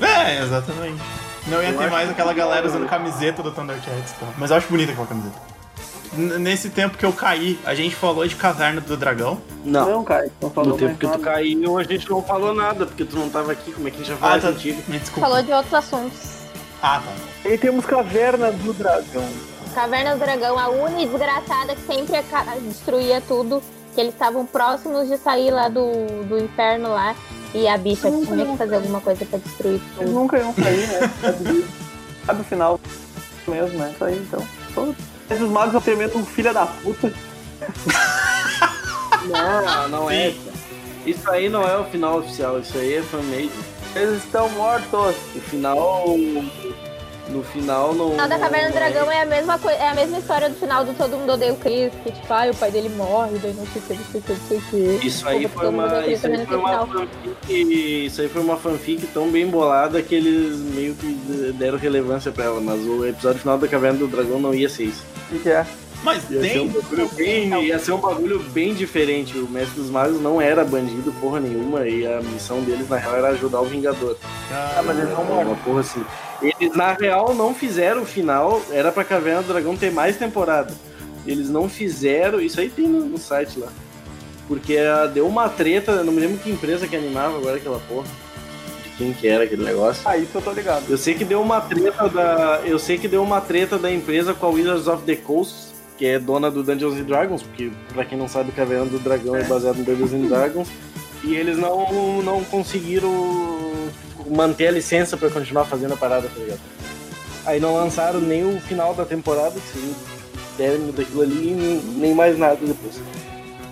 é, exatamente. Não ia Eu ter mais que aquela galera usando camiseta do Thundercats, pô. Mas eu acho bonita aquela camiseta. N- Nesse tempo que eu caí, a gente falou de Caverna do Dragão. Não. Não, cara, não falou No tempo que tu nada. caiu, a gente não falou nada, porque tu não tava aqui. Como é que a gente ia falar Ah, tá. contigo? Me desculpa. Falou de outros assuntos. Ah, tá. E temos Caverna do Dragão. Caverna do Dragão, a uni desgraçada que sempre destruía tudo, que eles estavam próximos de sair lá do, do inferno lá, e a bicha Não, tinha que fazer alguma coisa pra destruir Eles tudo. nunca iam sair, né? *laughs* Sabe, o final mesmo, né? Isso aí, então. Todos. Esses magos tremendo um filho da puta. Não, não é. Isso aí não é o final oficial, isso aí é fanmade. Eles estão mortos. O final. No final não. O final da Caverna do Dragão é a mesma coisa, é a mesma história do final do Todo Mundo Odeia o Chris, que tipo, ai, o pai dele morre, daí não sei o que, não sei o que, não sei o que. Isso aí foi uma. Isso aí foi no uma fanfic. Isso aí foi uma fanfic tão bem bolada que eles meio que deram relevância pra ela, mas o episódio final da Caverna do Dragão não ia ser isso. O que, que é? Mas Ia ser, um tem. bagulho bem, ia ser um bagulho bem diferente. O Mestre dos Magos não era bandido porra nenhuma e a missão deles na real era ajudar o Vingador. Ah, mas eles não morrem. Uma porra assim. Eles na real não fizeram o final, era pra Caverna do Dragão ter mais temporada. Eles não fizeram, isso aí tem no, no site lá. Porque ah, deu uma treta, não me lembro que empresa que animava agora aquela porra. De quem que era aquele negócio. Ah, isso eu tô ligado. Eu sei que deu uma treta da. Eu sei que deu uma treta da empresa com a Wizards of the Coast, que é dona do Dungeons and Dragons, porque pra quem não sabe, Caverna do Dragão é, baseado no Dungeons and Dragons. E eles não, não conseguiram manter a licença pra continuar fazendo a parada, tá ligado? Aí não lançaram nem o final da temporada, que seria o término daquilo ali, nem, nem mais nada depois.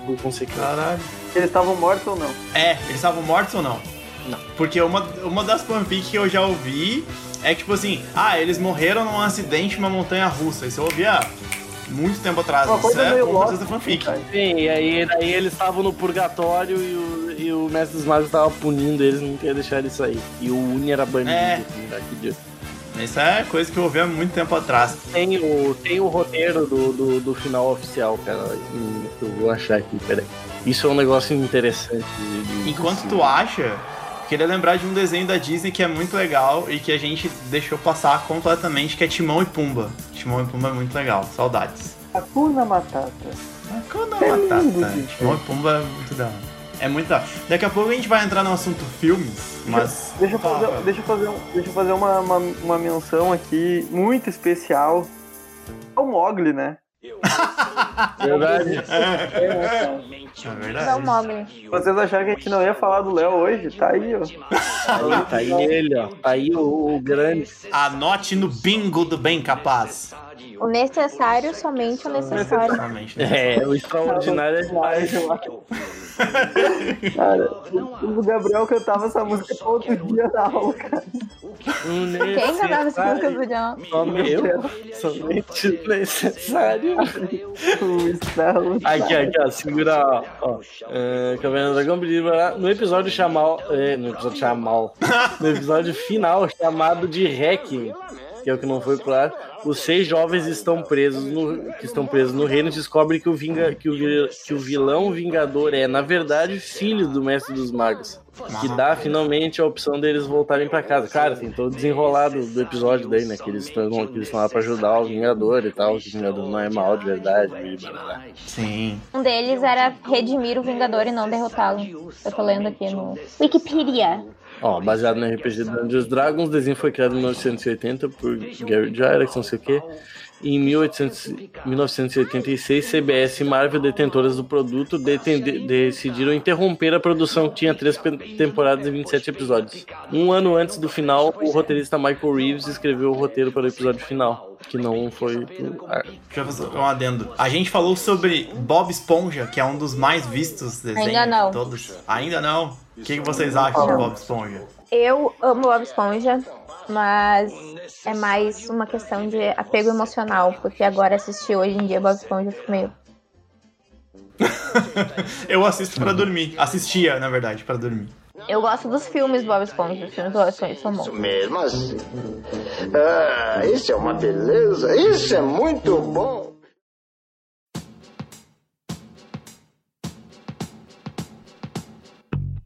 Por consequência. Caralho. Eles estavam mortos ou não? É, eles estavam mortos ou não? Não. Porque uma, uma das fanfics que eu já ouvi é que, tipo assim, ah, eles morreram num acidente numa montanha russa. Isso eu ouvi há muito tempo atrás. Uma Isso coisa é meio uma Lost, coisa da fanfic. cara. Sim, e aí, aí eles estavam no purgatório e o, e o Mestre dos Magos tava punindo eles, não queria deixar eles sair. E o Uni era bandido. É. assim, dia. Isso é coisa que eu ouvi há muito tempo atrás. Tem o, tem o roteiro do, do, do final oficial, cara. hum, Eu vou achar aqui, peraí. Isso é um negócio interessante. de- de- Enquanto tu acha, queria lembrar de um desenho da Disney que é muito legal e que a gente deixou passar completamente, que é Timão e Pumba. Timão e Pumba é muito legal, saudades. Hakuna Matata. Hakuna É Matata. lindo. Timão e Pumba é muito da hora. É muito da. Daqui a pouco a gente vai entrar no assunto filmes, mas... Deixa eu fazer, Rafael. deixa eu fazer, um- deixa eu fazer uma, uma, uma menção aqui muito especial. É o Mogli, né? Verdade. É verdade. Não, Mogli. Vocês acharam que a gente não ia falar do Léo hoje? Tá aí, ó. Aí, tá aí ele, ó. Tá aí o, o grande. Anote no bingo do bem capaz. O necessário, somente o necessário. Né? É, o extraordinário é demais. Cara, o Gabriel cantava essa música todo dia na aula, cara. Quem cantava essa música do John? Somente, somente necessário. O Estalo. Aqui, aqui, ó, segura, ó. ó. É, Caverna do Dragão no episódio chamal, é, no episódio chamal, no episódio final chamado de Hacking, que é o que não foi pro ar, os seis jovens estão presos no, que estão presos no reino e descobrem que o, vinga, que, o, que o vilão vingador é, na verdade, filho do mestre dos magos. Que dá finalmente a opção deles voltarem pra casa. Cara, tem todo desenrolado do episódio daí, né? Que eles estão que eles estão lá pra ajudar o Vingador e tal. Que o Vingador não é mal de verdade. e blá, blá, blá. Sim. Um deles era redimir o Vingador e não derrotá-lo. Eu tô lendo aqui no Wikipedia. Ó, baseado no RPG Dungeons Dragons, o desenho foi criado em 1980 por Gary Gygax, não sei o quê. Em 1800 1986, CBS e Marvel, detentoras do produto, detende- decidiram interromper a produção, que tinha três temporadas e 27 episódios. Um ano antes do final, o roteirista Michael Reeves escreveu o roteiro para o episódio final, que não foi. Deixa eu fazer um adendo. A gente falou sobre Bob Esponja, que é um dos mais vistos desenhos Ainda não. de todos. Ainda não? O que, que vocês acham de Bob Esponja? Eu amo Bob Esponja, mas é mais uma questão de apego emocional, porque agora assistir hoje em dia Bob Esponja eu fico meio. *laughs* Eu assisto pra dormir. Assistia, na verdade, pra dormir. Eu gosto dos filmes Bob Esponja, os filmes do Bob Esponja são bons. Mesmo assim. Ah, isso é uma beleza. Isso é muito bom.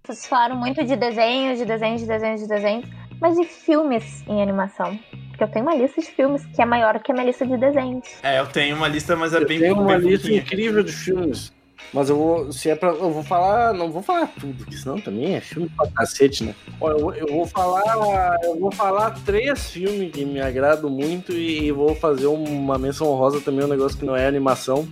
Vocês falaram muito de desenhos, de desenhos, de desenhos, de desenhos, mas e filmes em animação? Porque eu tenho uma lista de filmes que é maior que a minha lista de desenhos. É, eu tenho uma lista, mas é Eu bem tenho uma bem lista incrível de filmes. Mas eu vou, se é pra, eu vou falar, não vou falar tudo, porque senão também é filme pra cacete, né? Ó, eu, eu vou falar, eu vou falar três filmes que me agradam muito e, e vou fazer uma menção honrosa também, um negócio que não é animação.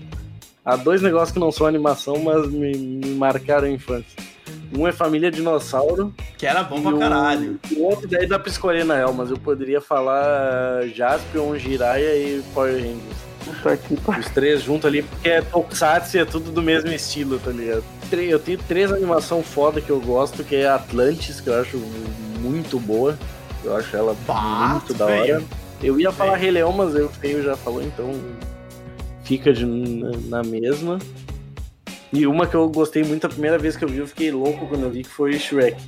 Há dois negócios que não são animação, mas me, me marcaram a infância. Um é Família Dinossauro Que era bom pra o- caralho. o outro daí dá pra escolher na real, mas eu poderia falar Jaspion, Jiraiya e Power Rangers. Os três juntos ali, porque é Tokusatsu e é tudo do mesmo estilo, tá ligado? Eu tenho três animação foda que eu gosto, que é Atlantis, que eu acho muito boa. Eu acho ela Bah, muito da hora. feio. Eu ia falar Feio. Rei Leão, mas eu feio já falou, então fica de, na, na mesma. E uma que eu gostei muito a primeira vez que eu vi, eu fiquei louco quando eu vi, que foi Shrek.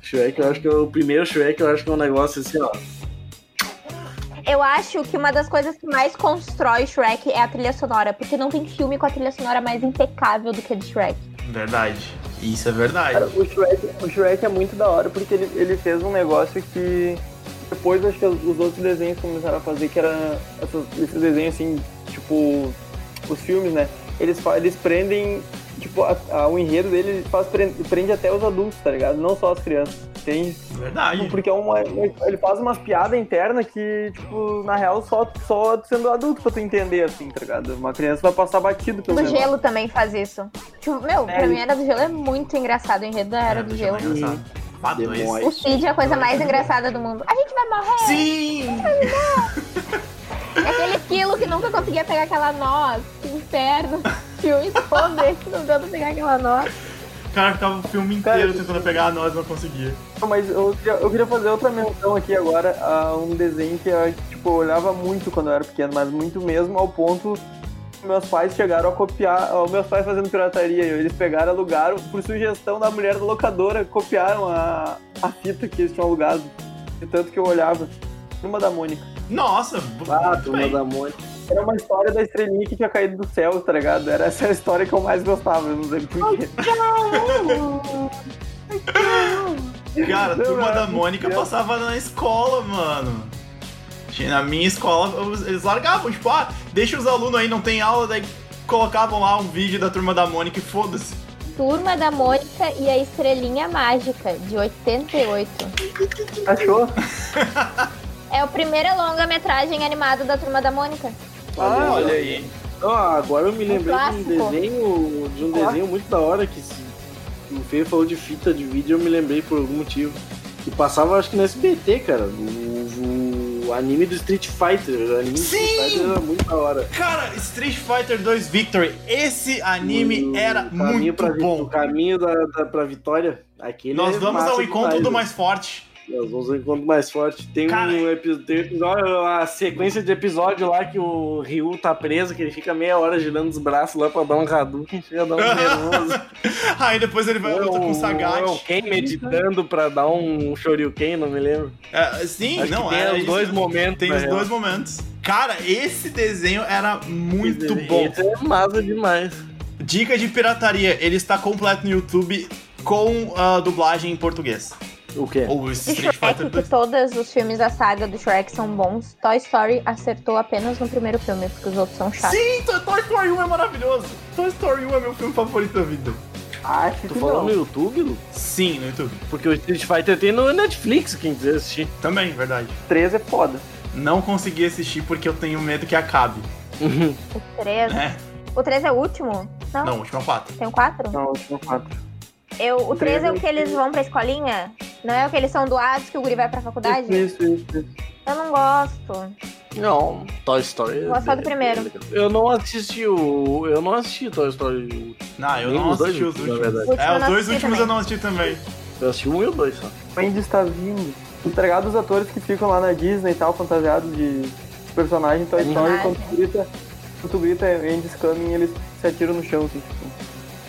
Shrek, eu acho que é o primeiro Shrek, eu acho que é um negócio assim, ó. Eu acho que uma das coisas que mais constrói Shrek é a trilha sonora, porque não tem filme com a trilha sonora mais impecável do que a de Shrek. Verdade. Isso é verdade. Cara, o Shrek, o Shrek é muito da hora porque ele, ele fez um negócio que depois acho que os outros desenhos começaram a fazer, que era essas- esses desenhos assim, tipo, os filmes, né? Eles, eles prendem, tipo, a- a- o enredo dele faz, prende, prende até os adultos, tá ligado? Não só as crianças, entende? Verdade. Porque é uma, ele faz umas piadas internas que, tipo, na real, só, só tu sendo adulto pra tu entender, assim, tá ligado? Uma criança vai passar batido pelo Do negócio. Gelo também faz isso. Tipo, meu, pra É, mim Era do Gelo é muito engraçado. O enredo da Era do Gelo. é. Demônio. O Cid é a coisa mais engraçada do mundo. A gente vai morrer! Sim! *laughs* Aquele quilo que nunca conseguia pegar aquela noz. Que inferno. Tio e pobre tentando pegar aquela noz. O cara ficava o filme Cara, inteiro tentando pegar a nós, não conseguia. Não, Mas eu queria, eu queria fazer outra menção aqui agora a um desenho que eu, tipo, eu olhava muito quando eu era pequeno, mas muito mesmo ao ponto que meus pais chegaram a copiar, ó, meus pais fazendo pirataria, eles pegaram, alugaram, por sugestão da mulher da locadora, copiaram a, a fita que eles tinham alugado, de tanto que eu olhava. Turma da Mônica. Nossa, Ah, turma bem. da Mônica. Era uma história da estrelinha que tinha caído do céu, tá ligado? Era essa a história que eu mais gostava, eu não sei porquê. *laughs* Cara, a turma da Mônica passava na escola, mano. Na minha escola, eles largavam, tipo, ah, deixa os alunos aí, não tem aula, daí colocavam lá um vídeo da turma da Mônica e foda-se. Turma da Mônica e a Estrelinha Mágica, de 88. Achou? *laughs* É o primeiro longa-metragem animado da Turma da Mônica. Ah, Olha aí. Ah, agora eu me lembrei de um desenho, de um desenho muito da hora que, se, que o Feio falou de fita de vídeo, eu me lembrei por algum motivo. Que passava, acho que no SBT, cara. O, o anime do Street Fighter. O anime do Street Sim! Fighter era muito da hora. Cara, Street Fighter 2 Victory, esse anime O era caminho muito pra, bom. O caminho da, da, pra vitória. Aquele Nós é vamos ao encontro demais, do né? mais forte. Nós vamos ao encontro mais forte. Tem Cara, um episódio, a sequência de episódio lá que o Ryu tá preso, que ele fica meia hora girando os braços lá pra dar um Hadouken, chega a dar um *laughs* nervoso. Aí depois ele vai à luta com o É o Sagat. Ken meditando pra dar um Shoryuken, não me lembro. É, sim, Acho não, tem é os dois momentos. Tem os real. dois momentos. Cara, esse desenho era muito bom. Esse é massa demais. Dica de pirataria, ele está completo no YouTube com a dublagem em português. O quê? Ou De Street Fighter Shrek, que 2. todos os filmes da saga do Shrek são bons, Toy Story acertou apenas no primeiro filme, porque os outros são chatos. Sim, Toy Story 1 é maravilhoso. Toy Story 1 é meu filme favorito da vida. Acho Tu que falou não. no YouTube, Lu? Sim, no YouTube. Porque o Street Fighter tem no Netflix, quem quiser assistir. Também, verdade. 3 é foda. Não consegui assistir porque eu tenho medo que acabe. O 3. É. O 3 é o último? Não, Não, última 4. tem o 4? Não, último 4. Eu, o 3 é o que eles vão pra escolinha? Não é o que eles são doados que o guri vai pra faculdade? Isso, isso, isso. Eu não gosto. Não, Toy Story. é- Gosto só do primeiro. Eu não assisti o. Eu não assisti Toy Story. Não, eu Nem não os dois assisti os últimos, últimos. na último É, os não dois últimos também. eu não assisti também. Eu assisti um e o dois só. O Andy está vindo. Ligado os atores que ficam lá na Disney e tal, fantasiados de personagem Toy Story, Personagem. quando tu grita, quando tu grita Andy's coming, eles se atiram no chão, assim, tipo.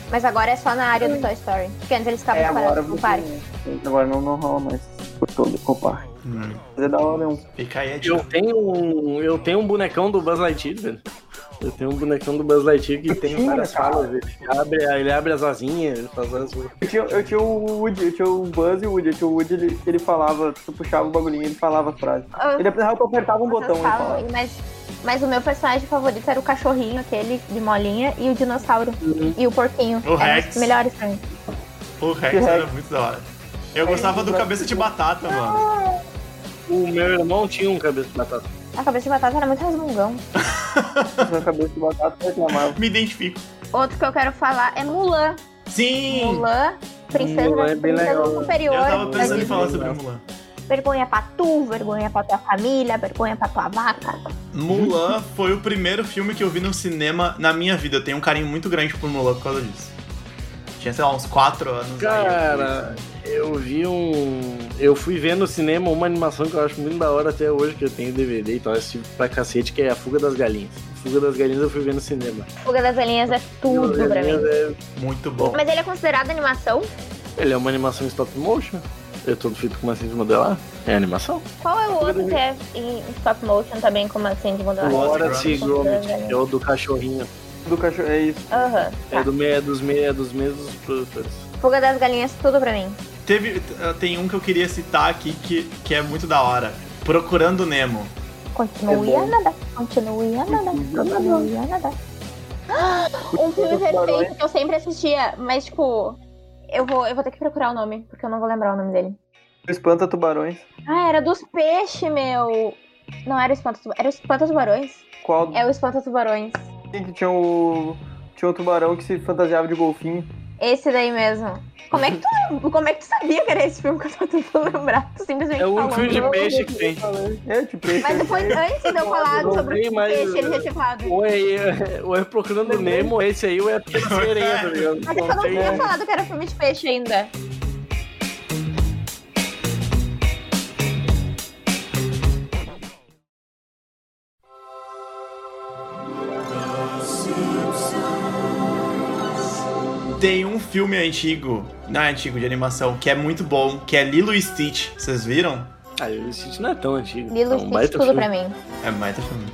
Mas agora é só na área do Toy Story. Porque antes eles estavam É, separados no parque. agora não, não rola mais por todo o parque. Hum, Mas é da hora mesmo. fica aí a Eu tenho um. Eu tenho um bonecão do Buzz Lightyear, velho. Eu tenho um bonecão do Buzz Lightyear que tem tinha, várias cara. falas. Ele abre, ele abre as asinhas, ele faz as. Eu tinha, eu tinha o Woody, eu tinha o Buzz e o Woody. Eu tinha o Woody, ele, ele falava, tu puxava o bagulhinho, ele falava as frases. Eu- Ele apertava, apertava um botão e falam, falava. mas, mas o meu personagem favorito era o cachorrinho, aquele de molinha, e o dinossauro. E o porquinho. O Rex. os melhores pra mim. O Rex Que era Rex? muito da hora. Eu gostava do cabeça de batata, mano. O meu irmão tinha um cabeça de batata. A cabeça de batata era muito resmungão. *laughs* Na cabeça de batata, reclamava. Me identifico. Outro que eu quero falar é Mulan. Sim! Mulan, princesa, Mulan é princesa né? superior. Eu tava da pensando em falar sobre Mulan. Vergonha pra tu, vergonha pra tua família, vergonha pra tua vaca. Mulan foi o primeiro filme que eu vi no cinema na minha vida. Eu tenho um carinho muito grande por Mulan por causa disso. Tinha, sei lá, uns 4 anos. aí eu Cara, eu vi um. Eu fui ver no cinema uma animação que eu acho muito da hora até hoje, que eu tenho DVD e tal, eu assisti pra cacete, que é A Fuga das Galinhas. Fuga das Galinhas eu fui ver no cinema. Fuga das Galinhas é tudo Fuga das pra Galinhas mim. é-. Muito bom. Mas ele é considerado animação? Ele é uma animação em stop motion. É todo feito com massinha de modelar. É animação. Qual é o outro que é em stop motion também, como assim, de modelar? Wallace e Gromit, é o do cachorrinho. Do cachorro, é isso. Aham, É, tá. do meio, é dos, meio, é dos mesmos produtores. Fuga das Galinhas, tudo pra mim. Teve, tem um que eu queria citar aqui que, que é muito da hora. Procurando Nemo. Continue É a nadar, continue a nadar, continue a nadar. Um filme perfeito que eu sempre assistia, mas tipo, eu vou, eu vou ter que procurar o nome, porque eu não vou lembrar o nome dele. Espanta tubarões. Ah, era dos peixes, meu. Não era o Espanta Tubarões, era o Espanta Tubarões. Qual É o Espanta Tubarões. que tinha o. Tinha um tubarão que se fantasiava de golfinho. Esse daí mesmo. Como é que tu, como é que tu sabia que era esse filme que eu tô tentando lembrar? Tu simplesmente É o único filme de peixe que tem. É, tipo, esse Mas depois, antes de eu falar Eu sobre o peixe, ele já tinha falado. Ou é, ou é Procurando Nemo, esse aí, ou é Sereia, tá ligado? Mas é que eu não tinha falado que era filme de peixe ainda. Tem um filme antigo, não é antigo, de animação, que é muito bom, que é Lilo e Stitch. Vocês viram? Ah, o Stitch não é tão antigo. Lilo é um Stitch, tudo filme. pra mim. É baita filme.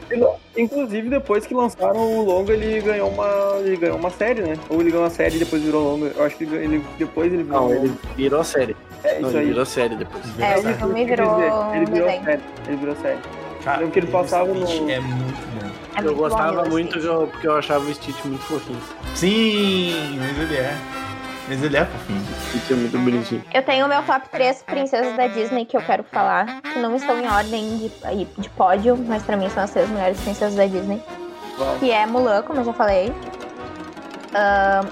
Inclusive, depois que lançaram o longa, ele ganhou uma. Ele ganhou uma série, né? Ou ele ganhou uma série e depois virou longa. Eu acho que ele, depois ele virou Não, longa. ele virou série. É Não, isso ele aí. virou série depois. É, quis virou dizer. Ele virou série. Ele virou série. Cara, lembro que ele Lilo e passava no- É muito bom. É eu muito bom, gostava e muito eu- porque eu achava o Stitch muito fofinho. Sim, mas ele é. Mas ele é fofinho. O Stitch é muito bonitinho. Eu tenho o meu top 3 princesas da Disney que eu quero falar, que não estão em ordem de, aí, de pódio, mas pra mim são as três melhores princesas da Disney. Vai. Que é Mulan, como eu já falei.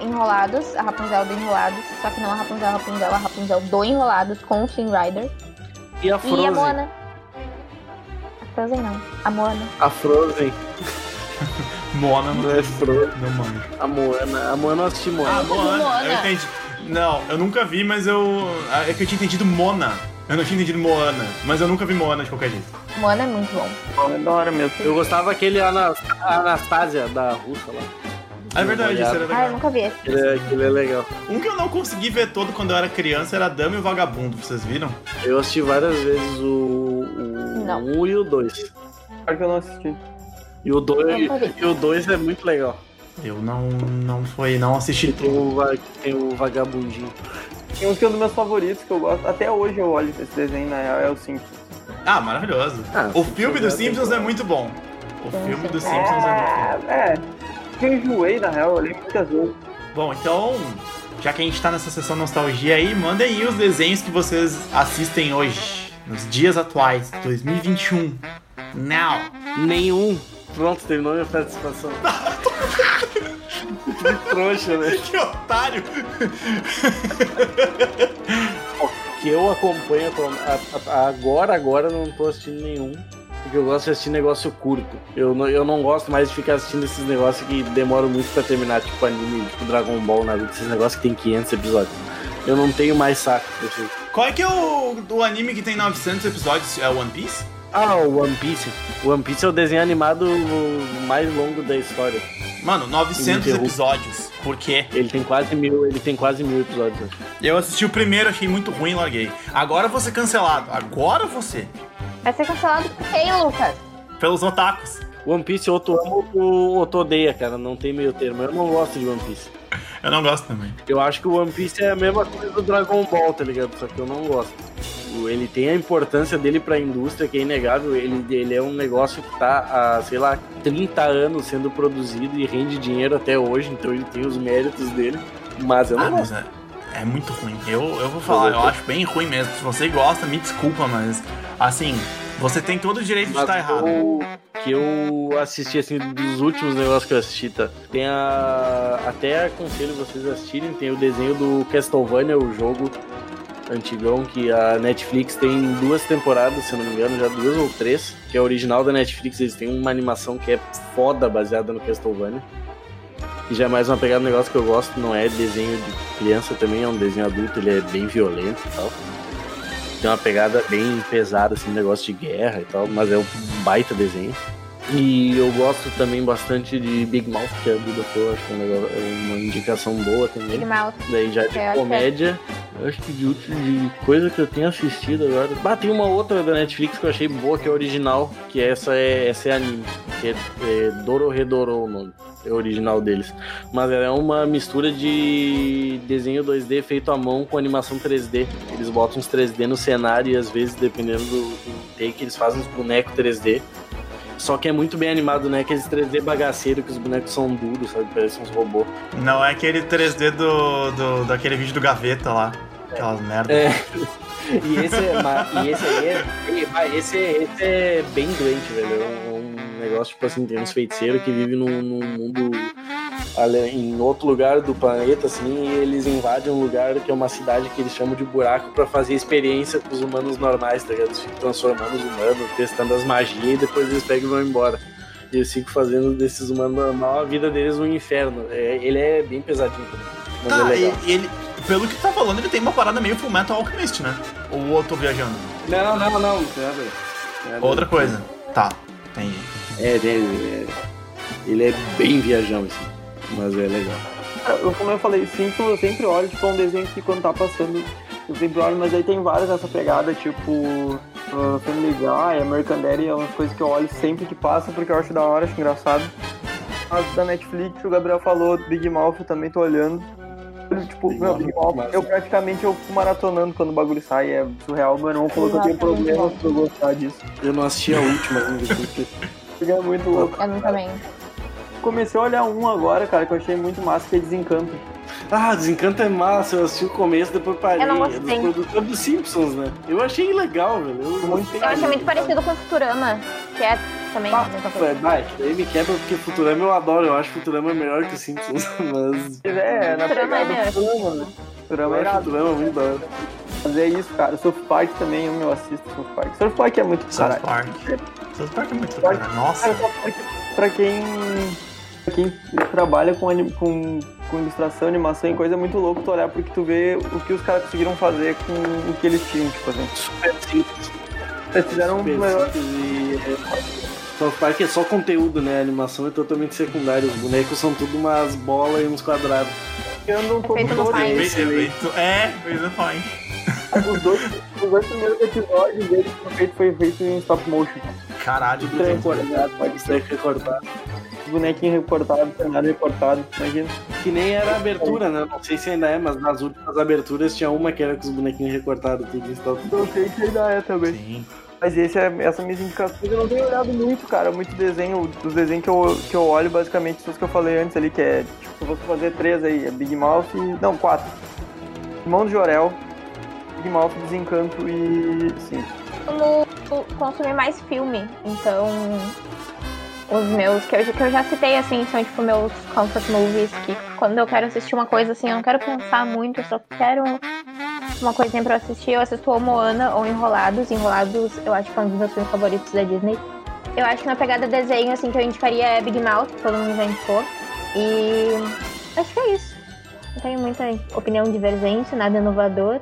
Enrolados, a Rapunzel do Enrolados, só que não a Rapunzel, a Rapunzel, a Rapunzel do Enrolados com o Flynn Rider. E a E a Frozen. Moana. Frozen não. A Moana. A Frozen. *laughs* Moana não, Não é Frozen. não manjo. A Moana. A Moana eu assisti Moana. Ah, Moana, Moana. eu entendi. Não, eu nunca vi, mas eu. É que eu tinha entendido Mona. Eu não tinha entendido Moana, mas eu nunca vi Moana de qualquer jeito. Moana é muito bom. É da hora mesmo. Eu gostava aquele Ana- Anastasia da Russa lá. É verdade, isso era Ah, eu legal. nunca vi esse. Aquele é, aquele é legal. Um que eu não consegui ver todo quando eu era criança era Dama e o Vagabundo, vocês viram? Eu assisti várias vezes o, o Não. 1 e o 2. Claro que eu não assisti. E o 2 Nunca vi. e o 2 é muito legal. Eu não, não foi, não assisti Tem tudo. o, tem o vagabundinho. Tem um que é um dos meus favoritos que eu gosto. Até hoje eu olho esse desenho, na real, é o Simpsons. Ah, maravilhoso. Ah, o filme dos é Simpsons é muito bom. O Sim, filme dos Simpsons é muito bom. É, é. Eu enjoei, na real, eu olhei muitas vezes. Bom, então, já que a gente tá nessa sessão nostalgia aí, mandem aí os desenhos que vocês assistem hoje, nos dias atuais, 2021. Now! Nenhum. Pronto, terminou minha participação. *laughs* que trouxa, né? Que otário! *laughs* Que eu acompanho agora, agora eu não tô assistindo nenhum. Porque eu gosto de assistir negócio curto. Eu não, eu não gosto mais de ficar assistindo esses negócios que demoram muito pra terminar, tipo anime, tipo Dragon Ball, Naruto, esses negócios que tem 500 episódios. Eu não tenho mais saco pra isso. Qual é que é o, o anime que tem 900 episódios? É One Piece? Ah, o One Piece. O One Piece é o desenho animado mais longo da história. Mano, 900 Interrompo. episódios. Por quê? Ele tem quase mil, ele tem quase mil episódios. acho. Eu assisti o primeiro, achei muito ruim larguei. Agora eu vou ser cancelado. Agora você. Vai ser cancelado por quem, Lucas? Pelos otakus. One Piece ou tu ama ou tu odeia, cara. Não tem meio termo. Eu não gosto de One Piece. Eu não gosto também. Eu acho que o One Piece é a mesma coisa do Dragon Ball, tá ligado? Só que eu não gosto. Ele tem a importância dele pra indústria, que é inegável. Ele, ele é um negócio que tá há, sei lá, 30 anos sendo produzido e rende dinheiro até hoje, então ele tem os méritos dele. Mas eu não Ah, gosto. mas é, é muito ruim. Eu, eu vou falar, eu acho bem ruim mesmo. Se você gosta, me desculpa, mas assim, você tem todo o direito de Mas estar errado. que eu assisti, assim, dos últimos negócios que eu assisti, tá? Tem a. Até aconselho vocês a assistirem, tem o desenho do Castlevania, o jogo antigão, que a Netflix tem duas temporadas, se não me engano, já duas ou três, que é original da Netflix, eles têm uma animação que é foda baseada no Castlevania. E já é mais uma pegada do negócio que eu gosto, não é desenho de criança também, é um desenho adulto, ele é bem violento e tal. Tem uma pegada bem pesada, assim, negócio de guerra e tal, mas é um baita desenho. E eu gosto também bastante de Big Mouth, que é do Doutor, acho que é é uma indicação boa também. Big Mouth. Daí já de que é. comédia, eu acho que de, de coisa que eu tenho assistido agora. Ah, tem uma outra da Netflix que eu achei boa, que é original, que essa é, essa é anime, que é, é Dororedoro o nome. É o original deles. Mas ela é uma mistura de desenho 2D feito à mão com animação 3D. Eles botam uns 3D no cenário e às vezes, dependendo do, do take, eles fazem uns bonecos 3D. Só que é muito bem animado, né? Aqueles 3D bagaceiro que os bonecos são duros, sabe? Parecem uns robôs. Não é aquele 3D do, do daquele vídeo do Gaveta lá. Aquelas merda. É. *laughs* E esse, é, e esse aí é, esse, é- esse é bem doente, velho. É um, um negócio, tipo assim, tem uns feiticeiros que vivem num, num mundo em outro lugar do planeta, assim, e eles invadem um lugar que é uma cidade que eles chamam de buraco pra fazer experiência com os humanos normais, tá ligado? Eles ficam transformando os humanos, testando as magias e depois eles pegam e vão embora. E eles ficam fazendo desses humanos normal a vida deles um inferno. É, ele é bem pesadinho também. Mas é Tá, legal. e, e ele, pelo que tu tá falando, ele tem uma parada meio Metal Alchemist, né? Ou eu tô viajando? Não, não, não, não. Outra coisa. Tá, entendi. É, é, é, ele é bem viajão, assim, mas é legal. Eu, como eu falei, Simpsons eu sempre olho, tipo, é um desenho que quando tá passando, eu sempre olho, mas aí tem várias dessa pegada, tipo, uh, Family Guy, American Daddy, é umas coisas que eu olho sempre que passa, porque eu acho da hora, acho engraçado. As da Netflix, o Gabriel falou, Big Mouth, eu também tô olhando. Eu, Tipo, Big meu, Mouth Big é Mouth, eu praticamente eu fico maratonando quando o bagulho sai, é surreal. Meu irmão falou que eu tenho problemas pra eu gostar disso. Eu não assisti a última ainda, porque Porque é muito *laughs* louco. Eu não também. Comecei a olhar um agora, cara, que eu achei muito massa, que é Desencanto. Ah, Desencanto é massa, eu assisti o começo, depois parei. Eu não É dos gostei. produtores dos Simpsons, né? Eu achei legal, velho. Eu gostei. Eu achei muito parecido com Futurama, que é também a mesma coisa. É, vai, daí me quebra porque Futurama eu adoro, eu acho Futurama melhor que Simpsons, *laughs* mas É, na Futurama é pegada melhor. do Futurama, né? Futurama é eu acho irado. Futurama muito da hora. Mas é isso, cara. Surf Park também, eu meu assisto Surf Park. Surf Park é muito caralho. Park. muito. Pior que é muito. Cara. Nossa. Cara, pra quem. Quem trabalha com, anim- com, com ilustração, animação e coisa é muito louco tu olhar porque tu vê o que os caras conseguiram fazer com o que eles tinham, tipo assim. Super simples. Eles fizeram um Super melhor. simples e. é, South Park é só conteúdo, né? A animação é totalmente secundária. Os bonecos são tudo umas bolas e uns quadrados. andam todos Feito no. Feito- feito- É, fez a Paint. Os dois, os dois primeiros episódios deles foram feitos, foi feito em stop motion. Caralho, Tudo recortado, pode ser recortado. Bonequinho recortado, cenário recortado, imagina. Que nem era a abertura, né? Não sei se ainda é, mas nas últimas aberturas tinha uma que era com os bonequinhos recortados, tudo stop. Não sei se ainda é também. Sim. Mas esse é, essa minhas indicações eu não tenho olhado muito, cara. Muito desenho. Dos desenhos que eu, que eu olho, basicamente, são os que eu falei antes ali, que é. Tipo, se eu fosse fazer três aí, é Big Mouth e. Não, quatro. Irmão do Jorel, Big Mouth, Desencanto e. Sim. como consumir mais filme. Então, os meus, que eu, que eu já citei, assim, são tipo meus comfort movies, que quando eu quero assistir uma coisa, assim, eu não quero pensar muito, eu só quero uma coisinha pra eu assistir. Eu assisto ou Moana ou Enrolados. Enrolados, eu acho que é um dos meus filmes favoritos da Disney. Eu acho que na pegada desenho, assim, que eu indicaria é Big Mouth, todo mundo já indicou. E acho que é isso. Não tenho muita opinião divergente, nada inovador.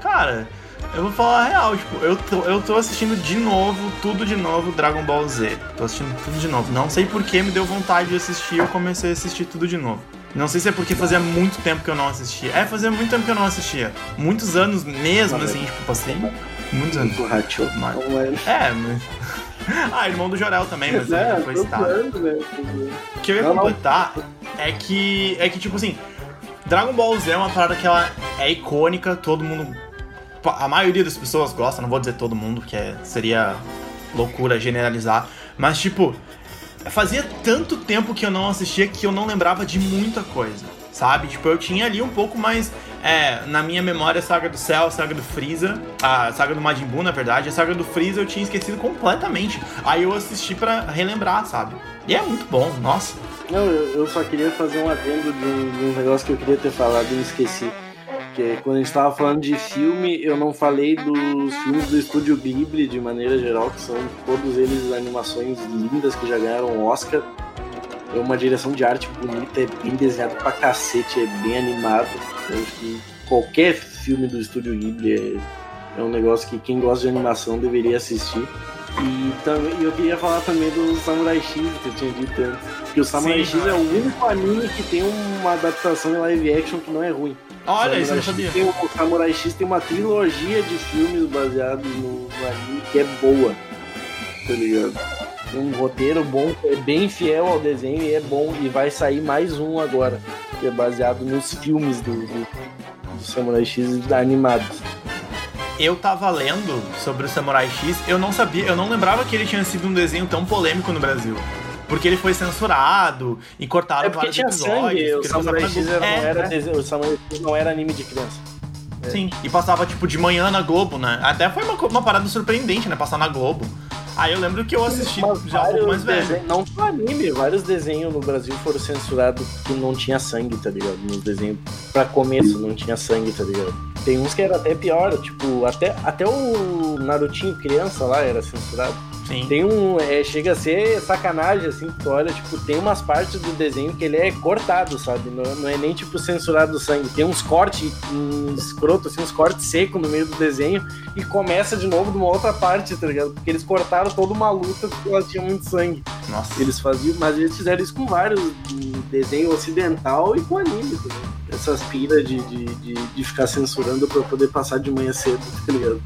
Cara, eu vou falar a real, tipo, eu tô, eu tô assistindo de novo, tudo de novo, Dragon Ball Z. Tô assistindo tudo de novo. Não sei por que me deu vontade de assistir, eu comecei a assistir tudo de novo. Não sei se é porque fazia muito tempo que eu não assistia. É, fazia muito tempo que eu não assistia. Muitos anos mesmo, assim, tipo, passei muitos anos. O Hacho. Mas- Não é. É, mas... *laughs* Ah, irmão do Jorel também, mas É, já foi citado. né? O que eu ia completar é que, é que, tipo assim, Dragon Ball Z é uma parada que ela é icônica, todo mundo. A maioria das pessoas gosta, não vou dizer todo mundo, porque é- seria loucura generalizar, mas, tipo, fazia tanto tempo que eu não assistia que eu não lembrava de muita coisa, sabe? Tipo, eu tinha ali um pouco mais. É, na minha memória, a Saga do Céu, a Saga do Freeza, a Saga do Majin Buu, na verdade, a Saga do Freeza eu tinha esquecido completamente. Aí eu assisti pra relembrar, sabe? E é muito bom, nossa. Não, eu, eu só queria fazer um adendo de um, de um negócio que eu queria ter falado e esqueci. Que é quando a gente tava falando de filme, eu não falei dos filmes do estúdio Ghibli de maneira geral, que são todos eles animações lindas que já ganharam Oscar. É uma direção de arte bonita, é bem desenhado pra cacete, é bem animado. Eu acho que qualquer filme do estúdio Ghibli é, é um negócio que quem gosta de animação deveria assistir. E também, eu queria falar também do Samurai X, que eu tinha dito antes. Que o Samurai Sim, X é o único anime que tem uma adaptação em live action que não é ruim. Olha, isso eu não sabia. Tem, o Samurai X tem uma trilogia de filmes baseados no, no anime que é boa. Tá ligado? Tem um roteiro bom, é bem fiel ao desenho e é bom. E vai sair mais um agora, que é baseado nos filmes do, do, do Samurai X animados. Eu tava lendo sobre o Samurai X, eu não sabia, eu não lembrava que ele tinha sido um desenho tão polêmico no Brasil. Porque ele foi censurado e cortaram É porque vários tinha episódios. sangue, o porque ele Samurai X não É, era, desenho- o Samurai não era anime de criança. Sim, e passava tipo de manhã na Globo, né? Até foi uma, uma parada surpreendente, né? Passar na Globo. Aí eu lembro que eu assisti Mas já um pouco mais vários velho. desenhos- não só anime, vários desenhos no Brasil foram censurados que não tinha sangue, tá ligado? Nos desenhos, pra começo, não tinha sangue, tá ligado? Tem uns que era até pior, tipo, até, até o Narutinho criança lá era censurado. Sim. Tem um. é, chega a ser sacanagem, assim, que tu olha, tipo, tem umas partes do desenho que ele é cortado, sabe? Não, não é nem, tipo, censurado o sangue. Tem uns cortes um escroto, assim, uns cortes secos no meio do desenho e começa de novo de uma outra parte, tá ligado? Porque eles cortaram toda uma luta porque ela tinha muito sangue. Nossa. Eles faziam, mas eles fizeram isso com vários desenho ocidental e com anime também. Essas piras de, de, de, de ficar censurando pra poder passar de manhã cedo, tá ligado?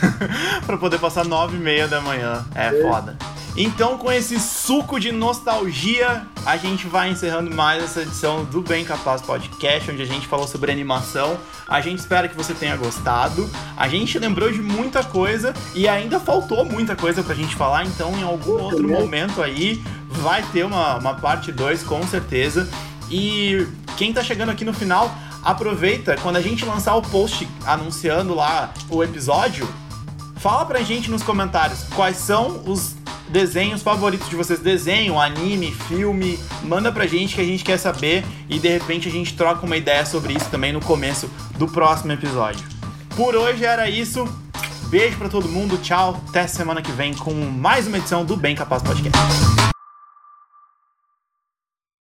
*laughs* pra poder passar nove e meia da manhã. É, foda. Então, com esse suco de nostalgia, a gente vai encerrando mais essa edição do Bem Capaz Podcast, onde a gente falou sobre animação. A gente espera que você tenha gostado. A gente lembrou de muita coisa e ainda faltou muita coisa pra gente falar, então em algum outro momento aí vai ter uma, uma parte 2 com certeza. E quem tá chegando aqui no final, aproveita quando a gente lançar o post anunciando lá o episódio, Fala pra gente nos comentários quais são os desenhos favoritos de vocês. Desenho, anime, filme. Manda pra gente que a gente quer saber e de repente a gente troca uma ideia sobre isso também no começo do próximo episódio. Por hoje era isso. Beijo pra todo mundo, tchau. Até semana que vem com mais uma edição do Bem Capaz Podcast.